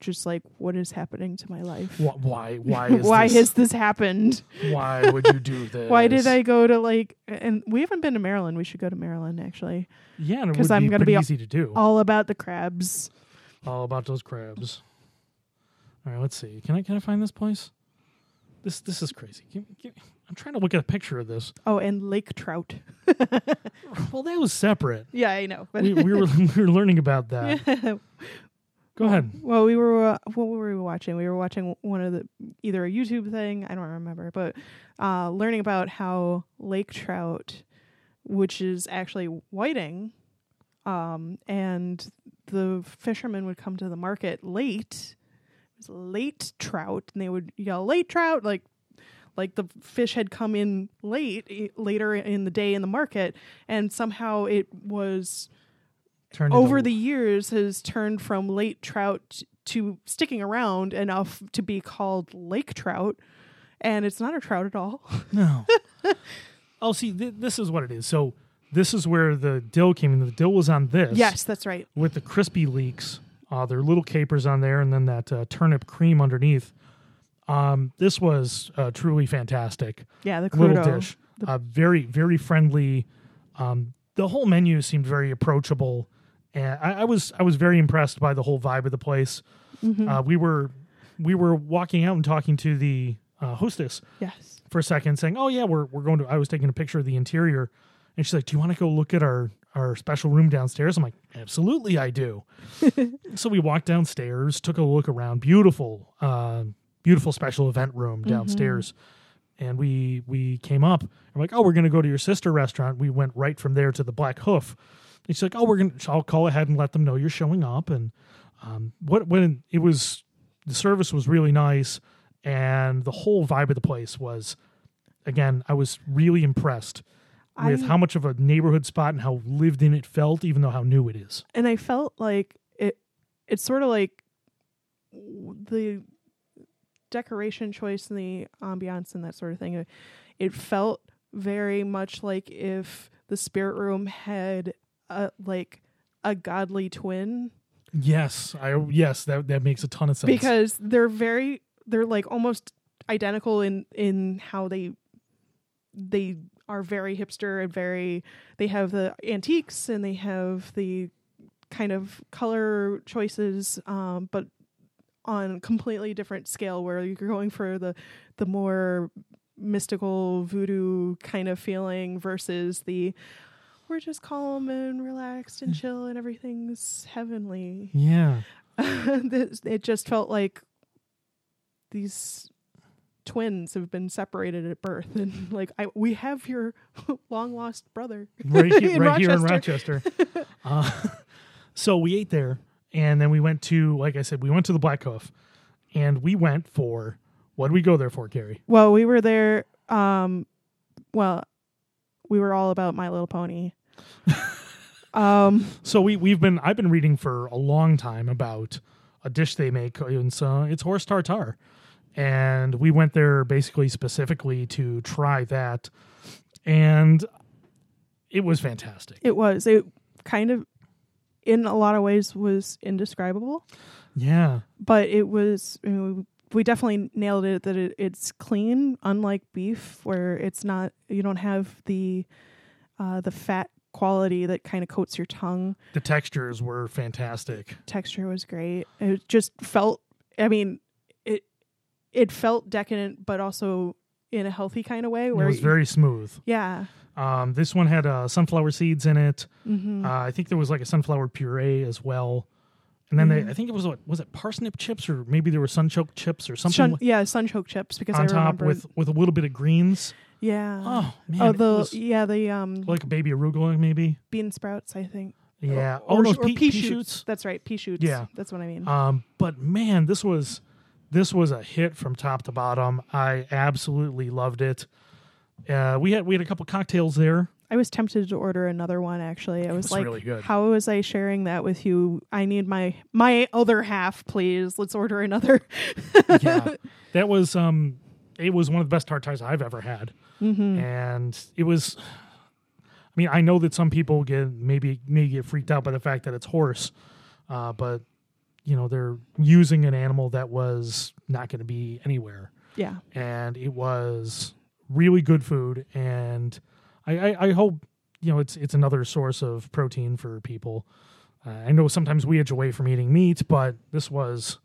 just like, what is happening to my life? Wh- why? Why? [LAUGHS] Is Why this, has this happened? Why [LAUGHS] would you do this? Why did I go to like? And we haven't been to Maryland. We should go to Maryland actually. Yeah, and it 'Cause would I'm be gonna be easy to do. All about the crabs. All about those crabs. All right, let's see. Can I can I find this place? This this is crazy. Give, give, I'm trying to look at a picture of this. Oh, and lake trout. [LAUGHS] Well, that was separate. Yeah, I know. But We, we were we were learning about that. Go ahead. Well, we were uh, what were we watching? We were watching one of the either a YouTube thing, I don't remember, but uh, learning about how lake trout, which is actually whiting, um, and the fishermen would come to the market late. It was late trout, and they would yell late trout like like the fish had come in late later in the day in the market and somehow it was Turn it over the years has turned from late trout to sticking around enough to be called lake trout and it's not a trout at all [LAUGHS] no. [LAUGHS] oh, see, th- this is what it is. So this is where the dill came in. The dill was on this. yes that's right with the crispy leeks. Uh, there are little capers on there, and then that uh, turnip cream underneath. Um, this was uh, truly fantastic. yeah the Little crudo dish, uh, very very friendly. Um, the whole menu seemed very approachable, and I, I was I was very impressed by the whole vibe of the place. Mm-hmm. Uh, we were we were walking out and talking to the uh, hostess yes for a second, saying, "Oh yeah, we're we're going to." I was taking a picture of the interior, and she's like, "Do you want to go look at our our special room downstairs?" I'm like, "Absolutely, I do." [LAUGHS] so we walked downstairs, took a look around. Beautiful, uh, beautiful special event room downstairs, and we we came up. I'm like, "Oh, we're going to go to your sister restaurant." We went right from there to the Black Hoof. And she's like, "Oh, we're gonna." I'll call ahead and let them know you're showing up. And um, what when it was the service was really nice, and the whole vibe of the place was again, I was really impressed with I- how much of a neighborhood spot and how lived in it felt, even though how new it is. and i felt like it it's sort of like the decoration choice and the ambiance and that sort of thing it felt very much like if the spirit room had a like a godly twin Yes, I yes that that makes a ton of sense. because they're very they're like almost identical in in how they they are very hipster and very they have the antiques and they have the kind of color choices um but on completely different scale where you're going for the the more mystical voodoo kind of feeling versus the we're just calm and relaxed and chill and everything's heavenly yeah, [LAUGHS] it just felt like these twins have been separated at birth, and [LAUGHS] like I, we have your [LAUGHS] long lost brother. right, he- right here in Rochester. Uh, so we ate there, and then we went to, like I said, we went to the Black Hoof, and we went for what did we go there for, Carrie? Well, we were there. Um, well, we were all about My Little Pony. Um, So we we've been I've been reading for a long time about a dish they make. It's uh, it's horse tartare, and we went there basically specifically to try that, and it was fantastic. it was it kind of, in a lot of ways, was indescribable. Yeah, but it was I mean, we- we definitely nailed it that it, it's clean unlike beef where it's not you don't have the uh, the fat quality that kind of coats your tongue the textures were fantastic. texture was great it just felt i mean it it felt decadent but also in a healthy kind of way where It was very smooth. yeah Um, this one had uh, sunflower seeds in it. hmm Uh, I think there was like a sunflower puree as well. And then Mm-hmm. they, I think it was what was it parsnip chips or maybe there were sunchoke chips or something yeah sunchoke chips because on i top with with a little bit of greens. Yeah Oh man, oh the was yeah the um like a baby arugula maybe. bean sprouts i think Yeah. or, oh no, or pea, pea, pea shoots. shoots. that's right pea shoots Yeah. that's what i mean Um, but man, this was this was a hit from top to bottom. I absolutely loved it. Uh, we had we had a couple cocktails there. I was tempted to order another one. Actually, I was, was like, really good. "How was I sharing that with you? I need my my other half, please. Let's order another." [LAUGHS] yeah, that was um, it was one of the best tartars I've ever had, Mm-hmm. and it was. I mean, I know that some people get maybe may get freaked out by the fact that it's horse, uh, but you know they're using an animal that was not going to be anywhere, yeah, and it was really good food, and I, I, I hope you know it's it's another source of protein for people. Uh, I know sometimes we edge away from eating meat, but this was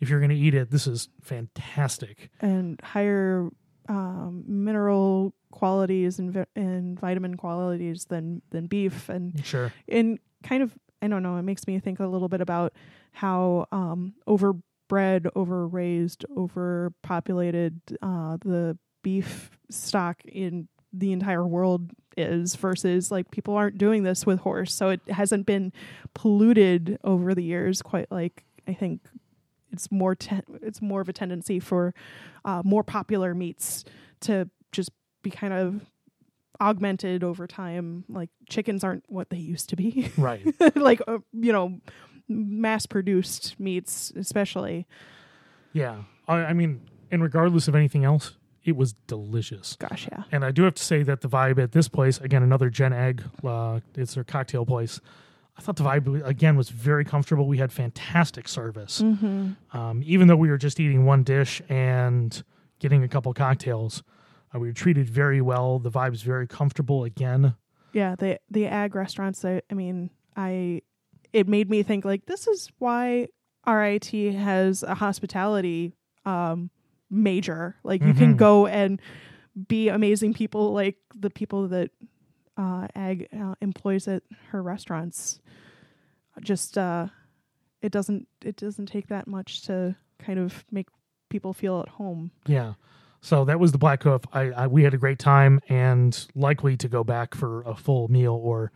if you're going to eat it, this is fantastic. and higher um, mineral qualities and vi- and vitamin qualities than than beef, and Sure. and kind of I don't know. It makes me think a little bit about how um, overbred, overraised, overpopulated uh, the beef stock in the entire world is versus like people aren't doing this with horse, so it hasn't been polluted over the years. Quite like I think it's more te- it's more of a tendency for uh, more popular meats to just be kind of augmented over time like chickens aren't what they used to be Right. [LAUGHS] like uh, you know mass produced meats especially yeah. I, I mean, and regardless of anything else, it was delicious. gosh yeah And I do have to say that the vibe at this place, again, another Jen Agg, uh, it's their cocktail place. I thought the vibe again was very comfortable. We had fantastic service, mm-hmm. um, even though we were just eating one dish and getting a couple cocktails. Uh, we were treated very well. The vibe vibe's very comfortable. Again, yeah the the Agg restaurants I, I mean i it made me think like this is why RIT has a hospitality um major like you can Mhm. go and be amazing people like the people that uh Agg uh, employs at her restaurants just uh it doesn't it doesn't take that much to kind of make people feel at home yeah. So that was the Black Hoof. I, I we had a great time and likely to go back for a full meal or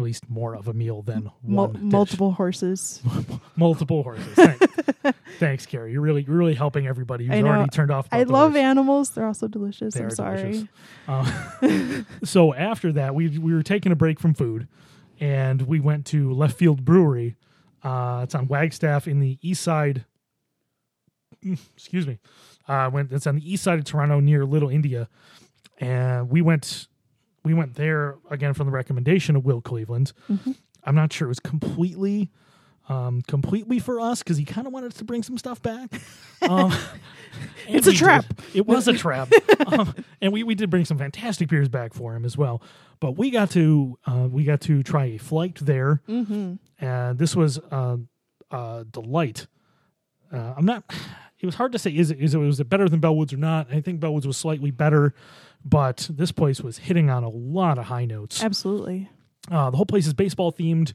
at least more of a meal than Mul- one dish. multiple horses [LAUGHS] multiple horses. Thanks, [LAUGHS] Thanks, Carrie. You're really you're really helping everybody who's already turned off. I love horse. animals. They're also delicious. They I'm sorry. delicious. [LAUGHS] Uh, so after that, we we were taking a break from food, and we went to Left Field Brewery. Uh, it's on Wagstaff in the east side. [CLEARS THROAT] Excuse me. Uh, went it's on the east side of Toronto near Little India, and we went we went there again from the recommendation of Will Cleveland. Mm-hmm. I'm not sure it was completely um, completely for us because he kind of wanted us to bring some stuff back. [LAUGHS] Um, It's a we did. trap. It was a trap, [LAUGHS] um, and we, we did bring some fantastic beers back for him as well. But we got to uh, we got to try a flight there, Mm-hmm. and this was uh, a delight. Uh, I'm not. [SIGHS] It was hard to say is it is it was it better than Bellwoods or not. I think Bellwoods was slightly better, but this place was hitting on a lot of high notes. Absolutely. Uh, the whole place is baseball themed.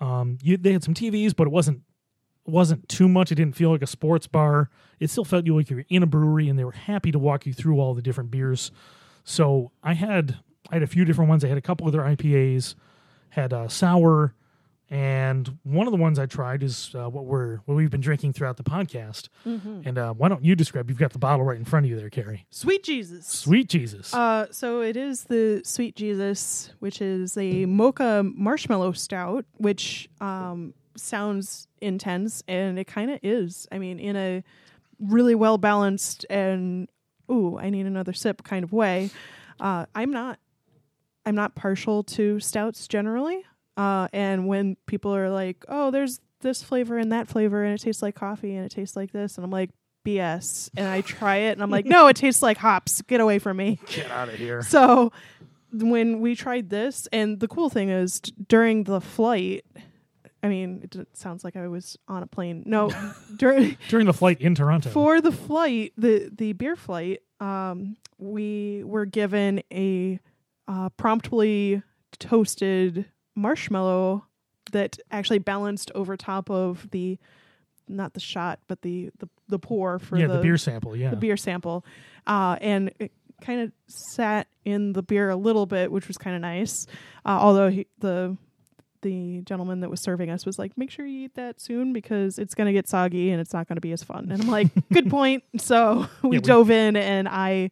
Um, you, they had some TVs, but it wasn't wasn't too much. It didn't feel like a sports bar. It still felt you like you were in a brewery, and they were happy to walk you through all the different beers. So I had I had a few different ones. I had a couple of their IPAs, had a sour, and one of the ones I tried is uh, what we're what we've been drinking throughout the podcast. And uh, why don't you describe? You've got the bottle right in front of you there, Carrie. Sweet Jesus. Sweet Jesus. Uh, so it is the Sweet Jesus, which is a mocha marshmallow stout, which um, sounds intense, and it kind of is. I mean, in a really well balanced and ooh, I need another sip kind of way. Uh, I'm not. I'm not partial to stouts generally, uh, and when people are like, "Oh, there's this flavor and that flavor, and it tastes like coffee, and it tastes like this," and I'm like, "BS," and I try it, and I'm like, "No, it tastes like hops. Get away from me." [LAUGHS] Get out of here. So when we tried this, and the cool thing is t- during the flight, I mean, it d- sounds like I was on a plane. No, [LAUGHS] during During the flight in Toronto. for the flight, the the beer flight, um, we were given a uh, promptly toasted marshmallow that actually balanced over top of the not the shot, but the the, the pour for yeah, the, beer sample. Yeah. the beer sample, uh, and it kind of sat in the beer a little bit, which was kind of nice. Uh, although he, the the gentleman that was serving us was like, "Make sure you eat that soon because it's going to get soggy and it's not going to be as fun." And I'm like, [LAUGHS] "Good point." So [LAUGHS] we we- dove in, and I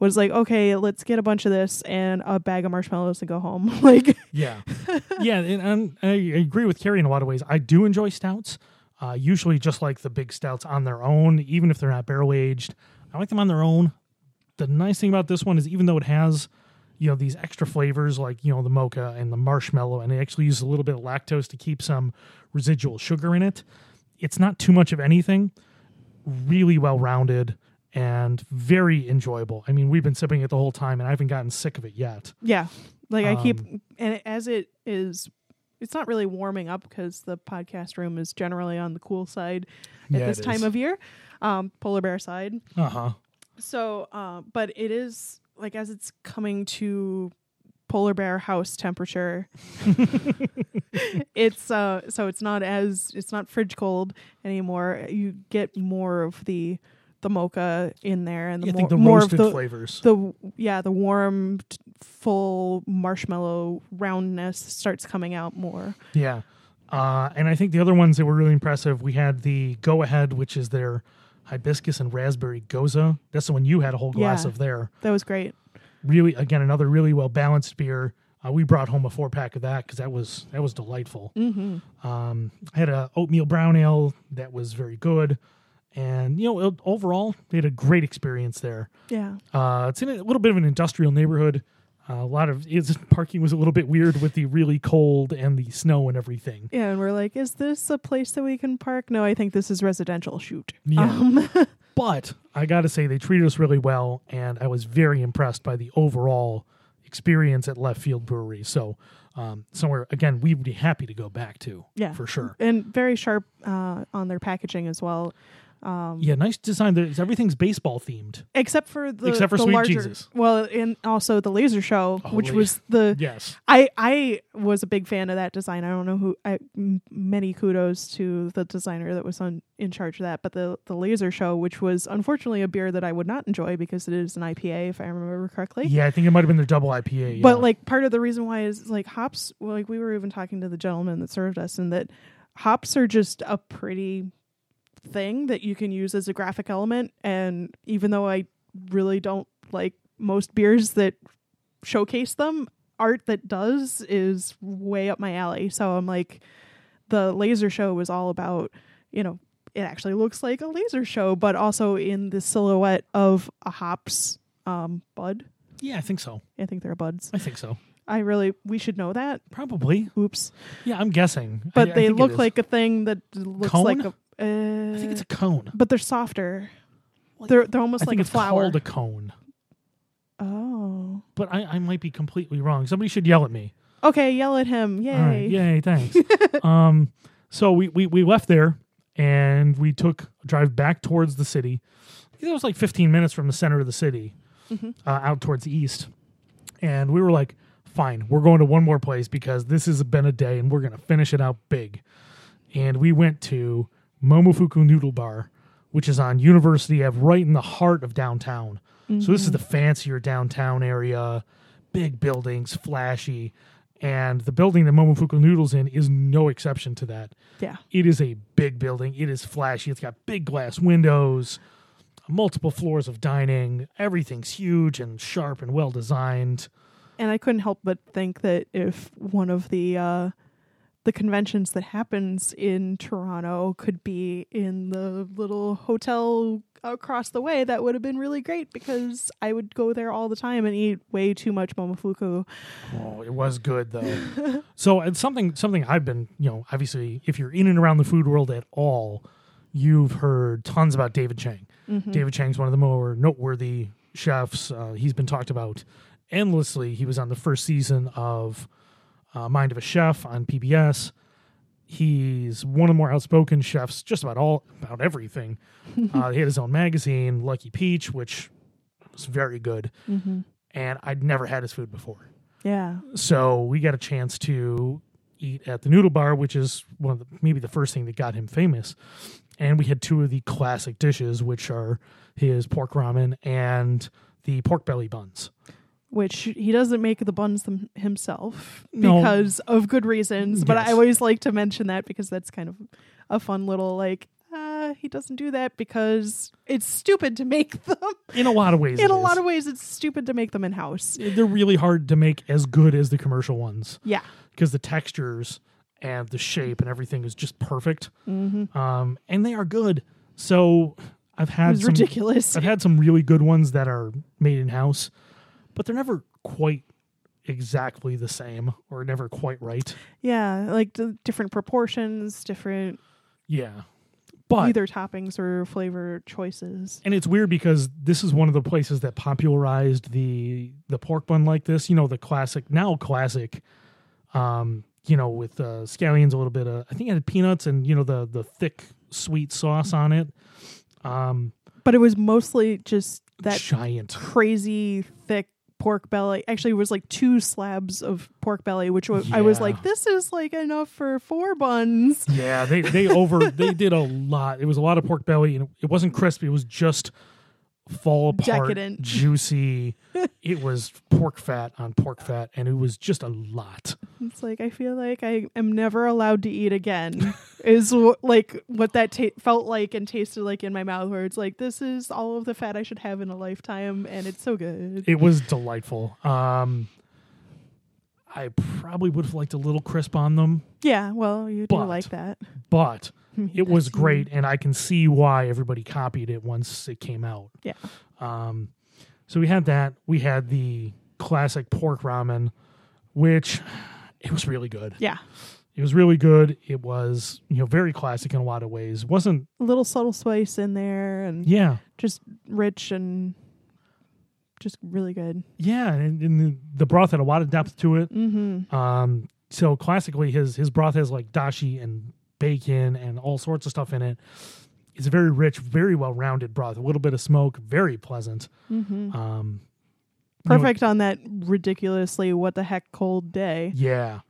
was like, "Okay, let's get a bunch of this and a bag of marshmallows and go home." [LAUGHS] like, Yeah, yeah, and, and I agree with Carrie in a lot of ways. I do enjoy stouts, uh, usually just like the big stouts on their own, even if they're not barrel aged. I like them on their own. The nice thing about this one is, even though it has, you know, these extra flavors like you know the mocha and the marshmallow, and they actually use a little bit of lactose to keep some residual sugar in it. It's not too much of anything. Really well rounded and very enjoyable. I mean, we've been sipping it the whole time, and I haven't gotten sick of it yet. yeah, like I keep Um, and as it is. It's not really warming up because the podcast room is generally on the cool side at Yeah, this time is. of year, um, polar bear side. Uh huh. So, uh, but it is like as it's coming to polar bear house temperature. [LAUGHS] it's uh, so it's not as it's not fridge cold anymore. You get more of the the mocha in there, and the I more, the more of the flavors. the yeah the warm full marshmallow roundness starts coming out more. Yeah. Uh, and I think the other ones that were really impressive, we had the Go Ahead, which is their hibiscus and raspberry gose. That's the one you had a whole glass Yeah. of there. That was great. Really, again, another really well balanced beer. Uh, we brought home a four pack of that because that was that was delightful. Mm-hmm. Um, I had a oatmeal brown ale that was very good, and you know overall we had a great experience there. Yeah. Uh, it's in a little bit of an industrial neighborhood. Uh, a lot of its parking was a little bit weird with the really cold and the snow and everything. Yeah, and we're like, is this a place that we can park? No, I think this is residential. Shoot. Yeah. Um, [LAUGHS] But I got to say, they treated us really well, and I was very impressed by the overall experience at Left Field Brewery. So, um, somewhere again, we would be happy to go back to, Yeah. for sure. and very sharp uh, on their packaging as well. Um, Yeah, nice design. There's, everything's baseball themed. Except for the Except for the Sweet larger, Jesus. Well, and also the laser show, Oh, which was the Yes, I I was a big fan of that design. I don't know who. I, many kudos to the designer that was on in charge of that. But the the laser show, which was unfortunately a beer that I would not enjoy because it is an IPA, if I remember correctly. yeah, I think it might have been their double IPA. yeah. But like part of the reason why is like hops. Well, like we were even talking to the gentleman that served us, and that hops are just a pretty thing that you can use as a graphic element. And even though I really don't like most beers that showcase them, art that does is way up my alley. So I'm like, the laser show was all about, you know, it actually looks like a laser show, but also in the silhouette of a hops um, bud. yeah, I think so. I think they're buds. I think so. I really we should know that. Probably. Oops. Yeah, I'm guessing. But I- I they it look like a thing that looks Cone? like a uh, I think it's a cone. but they're softer. They're they're almost I like think a it's flower. called a cone. oh. But I, I might be completely wrong. Somebody should yell at me. Okay, yell at him. Yay. All right. Yay, thanks. [LAUGHS] um, so we, we, we left there and we took a drive back towards the city. I think it was like 15 minutes from the center of the city Mm-hmm. uh, out towards the east. And we were like, fine, we're going to one more place because this has been a day and we're going to finish it out big. And we went to Momofuku Noodle Bar, which is on University Ave, right in the heart of downtown. So this is the fancier downtown area, big buildings, flashy, and the building that Momofuku Noodles in is no exception to that. Yeah. It is a big building. It is flashy. It's got big glass windows, multiple floors of dining. Everything's huge and sharp and well designed. And I couldn't help but think that if one of the uh, the conventions that happens in Toronto could be in the little hotel across the way, that would have been really great because I would go there all the time and eat way too much momofuku. Oh, it was good though. [LAUGHS] so it's something something I've been, you know, obviously if you're in and around the food world at all, you've heard tons about David Chang. David Chang's one of the more noteworthy chefs. Uh, he's been talked about endlessly. He was on the first season of uh, Mind of a Chef on PBS. He's one of the more outspoken chefs, just about all about everything. [LAUGHS] uh, he had his own magazine, Lucky Peach, which was very good. And I'd never had his food before. Yeah. So we got a chance to eat at the Noodle Bar, which is one of the, maybe the first thing that got him famous. And we had two of the classic dishes, which are his pork ramen and the pork belly buns. Which he doesn't make the buns them himself No. because of good reasons. But I always like to mention that because that's kind of a fun little like. Uh, he doesn't do that because it's stupid to make [LAUGHS] them. In a lot of ways, In a lot of ways, it's stupid to make them in house. they're really hard to make as good as the commercial ones Yeah. because the textures and the shape and everything is just perfect. Mm-hmm. Um, and they are good. So I've had some, ridiculous. I've had some really good ones that are made in house, but they're never quite exactly the same or never quite right. Yeah, like different proportions, different Yeah. But either toppings or flavor choices. and it's weird because this is one of the places that popularized the the pork bun like this, you know, the classic now classic um, you know, with uh, scallions a little bit of I think it had peanuts and you know the the thick sweet sauce on it. Um But it was mostly just that giant. crazy thick pork belly. Actually, it was like two slabs of pork belly, which wa- I was like, this is like enough for four buns. Yeah, they they over they did a lot. It was a lot of pork belly, and it wasn't crispy. It was just fall apart, Decadent. [LAUGHS] juicy. it was pork fat on pork fat, and it was just a lot. It's like I feel like I am never allowed to eat again. [LAUGHS] is wh- like what that ta- felt like and tasted like in my mouth. Where it's like this is all of the fat I should have in a lifetime, and it's so good. It was delightful. Um, I probably would have liked a little crisp on them, yeah, well, you do But- like that. but [LAUGHS] it was great, and I can see why everybody copied it once it came out. Yeah. Um, so we had that. We had the classic pork ramen, which it was really good. Yeah, It was really good. It was you know very classic in a lot of ways. It wasn't a little subtle spice in there, and yeah just rich and just really good. yeah, and, and the, the broth had a lot of depth to it. Mm-hmm. Um, so classically, his his broth has like dashi and bacon and all sorts of stuff in it. It's a very rich, very well rounded broth. A little bit of smoke, very pleasant. Mm-hmm. Um, you know, Perfect on that ridiculously what the heck cold day. yeah,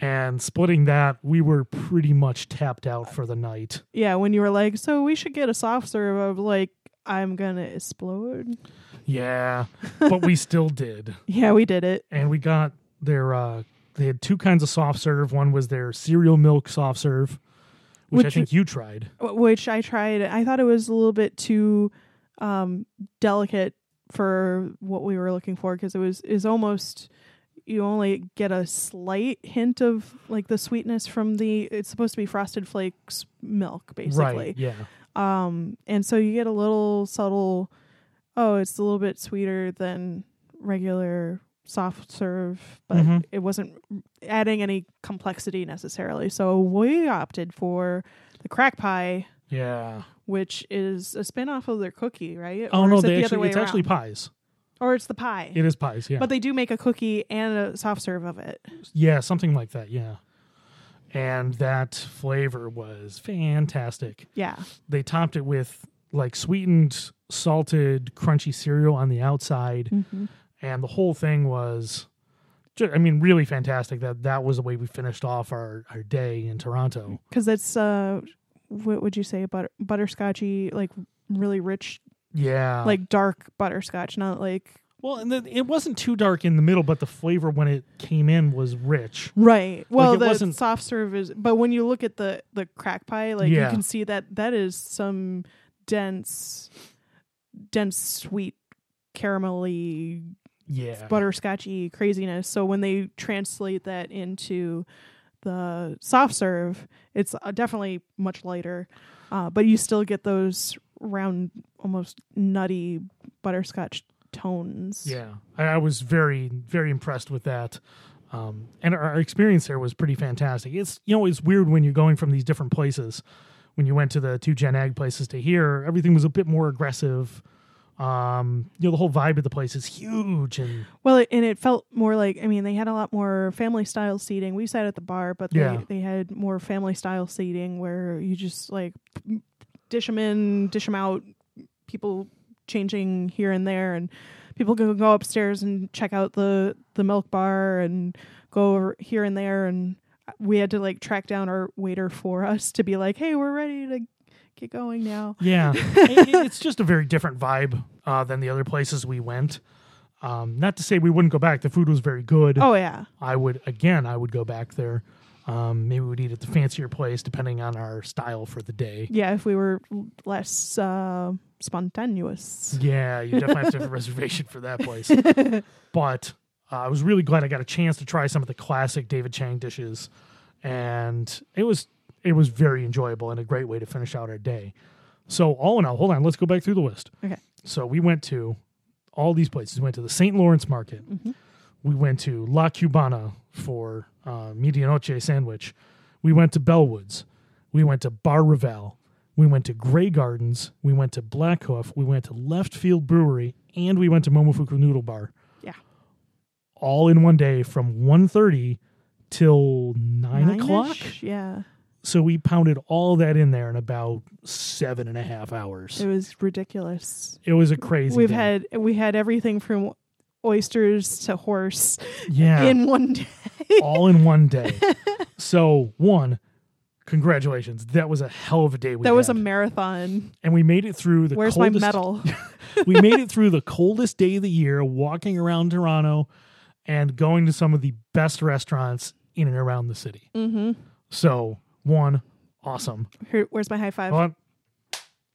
and splitting that, we were pretty much tapped out for the night. Yeah, when you were like, so we should get a soft serve of like, I'm gonna explode. Yeah, but we still did. [LAUGHS] Yeah, we did it. and we got their uh they had two kinds of soft serve one was their cereal milk soft serve which, i think you tried Which I tried. I thought it was a little bit too um, delicate for what we were looking for because it was is almost you only get a slight hint of like the sweetness from the it's supposed to be frosted flakes milk basically right yeah um and so you get a little subtle oh it's a little bit sweeter than regular soft serve but Mhm. it wasn't adding any complexity necessarily. So we opted for the crack pie yeah. which is a spin-off of their cookie right? Oh Or no they the actually it's actually pies. Or it's the pie. It is pies yeah. But they do make a cookie and a soft serve of it. Yeah something like that yeah. And that flavor was fantastic. Yeah. They topped it with like sweetened salted crunchy cereal on the outside mm-hmm. and the whole thing was ju- I mean, really fantastic. That that was the way we finished off our, our day in Toronto. because it's uh what would you say butter butterscotchy like really rich Yeah. like dark butterscotch not like well, and then it wasn't too dark in the middle, but the flavor when it came in was rich. right well it the wasn't- soft serve is but when you look at the the crack pie like you can see that that is some dense dense sweet caramelly Yeah. butterscotchy craziness. So when they translate that into the soft serve, it's uh, definitely much lighter, uh, but you still get those round, almost nutty butterscotch tones. Yeah, I, I was very, very impressed with that. Um, and our, our experience there was pretty fantastic. It's you know it's weird when you're going from these different places. When you went to the two Jen Agg places to here, everything was a bit more aggressive. Um, you know the whole vibe of the place is huge, and Well, it, and it felt more like I mean they had a lot more family style seating. We sat at the bar, but they Yeah. they had more family style seating where you just like dish them in, dish them out. People changing here and there, and people can go upstairs and check out the the milk bar and go over here and there. And we had to like track down our waiter for us to be like, "Hey, we're ready to get going now." yeah, [LAUGHS] it- it's just a very different vibe uh, than the other places we went. Um, not to say we wouldn't go back. The food was very good. Oh yeah, I would again. I would go back there. Um, maybe we'd eat at the fancier place, depending on our style for the day. yeah. If we were less uh, spontaneous. Yeah, you definitely have to have a [LAUGHS] reservation for that place. [LAUGHS] But uh, I was really glad I got a chance to try some of the classic David Chang dishes, and it was it was very enjoyable and a great way to finish out our day. So all in all, hold on, let's go back through the list. Okay. So we went to all these places. We went to the St. Lawrence Market. We went to La Cubana for uh, medianoche sandwich. We went to Bellwoods. We went to Bar Raval. We went to Grey Gardens. We went to Blackhoof. We went to Left Field Brewery, and we went to Momofuku Noodle Bar. All in one day from 1.30 till nine Nine-ish? o'clock. Yeah. So we pounded all that in there in about seven and a half hours. It was ridiculous. It was a crazy. We've day. had we had everything from oysters to horse yeah, in one day. [LAUGHS] all in one day. so one, congratulations. That was a hell of a day. We that was a marathon. and we made it through the Where's my medal? [LAUGHS] we made it through the coldest day of the year, walking around Toronto, and going to some of the best restaurants in and around the city. mm-hmm. So one, awesome. Here, where's my high five? One,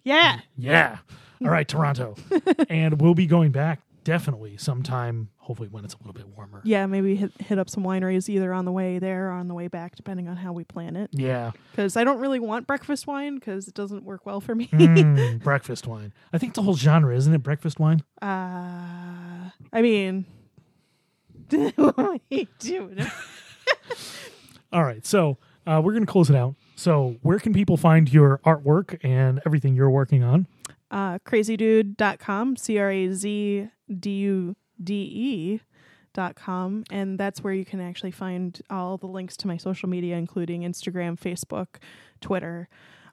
Yeah. yeah. All right, Toronto, [LAUGHS] and we'll be going back definitely sometime. Hopefully, when it's a little bit warmer. Yeah, maybe hit hit up some wineries either on the way there or on the way back, depending on how we plan it. Yeah. Because I don't really want breakfast wine because it doesn't work well for me. Mm, [LAUGHS] breakfast wine. I think the whole genre, isn't it? Breakfast wine. Uh, I mean, what are you doing? All right, so uh, we're going to close it out. So, where can people find your artwork and everything you're working on? uh, crazydude.com, C R A Z D U D E dot com, and that's where you can actually find all the links to my social media, including Instagram, Facebook, Twitter,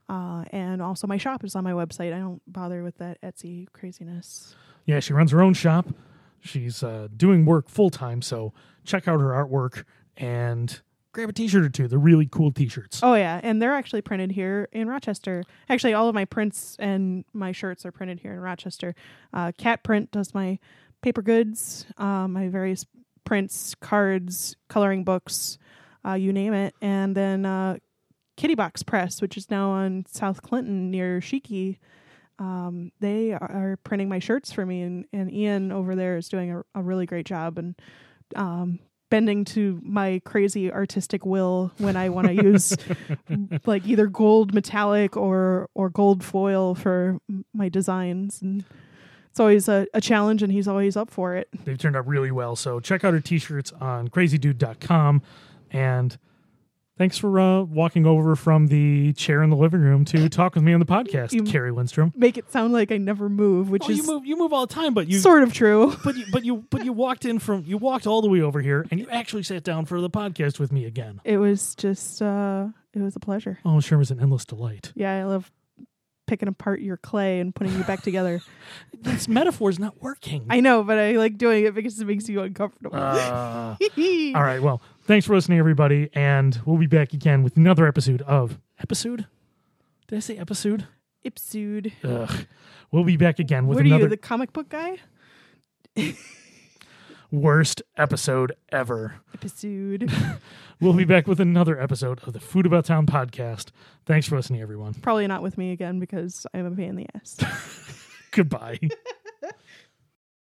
uh, and also my shop is on my website. I don't bother with that Etsy craziness. Yeah, she runs her own shop. She's uh, doing work full time, so check out her artwork and grab a T-shirt or two. They're really cool T-shirts. Oh yeah, and they're actually printed here in Rochester. Actually, all of my prints and my shirts are printed here in Rochester. Uh, Cat Print does my paper goods, uh, my various prints, cards, coloring books, uh, you name it, and then uh, Kitty Box Press, which is now on South Clinton near Shiki. Um, they are printing my shirts for me, and, and Ian over there is doing a, a really great job and um, bending to my crazy artistic will when I want to [LAUGHS] use like either gold metallic or or gold foil for my designs, and it's always a, a challenge, and he's always up for it. They've turned out really well. So check out her T-shirts on crazydude.com. And thanks for uh, walking over from the chair in the living room to [LAUGHS] talk with me on the podcast, You- Carrie Lindstrom. Make it sound like I never move, which Oh, you is move, you move all the time, but you sort of true. [LAUGHS] but you, but you but you walked in from you walked all the way over here and you actually sat down for the podcast with me again. It was just uh, it was a pleasure. Oh, sure was an endless delight. Yeah, I love picking apart your clay and putting you back together. [LAUGHS] This metaphor is not working. I know, but I like doing it because it makes you uncomfortable. Uh, all right, well, thanks for listening, everybody, and we'll be back again with another episode of episode. Did I say episode? Ipsude. Ugh. We'll be back again with What are another you, the comic book guy? [LAUGHS] worst episode ever. Episode. [LAUGHS] We'll be back with another episode of the Food About Town podcast. Thanks for listening, everyone. Probably not with me again because I'm a pain in the ass. [LAUGHS] Goodbye.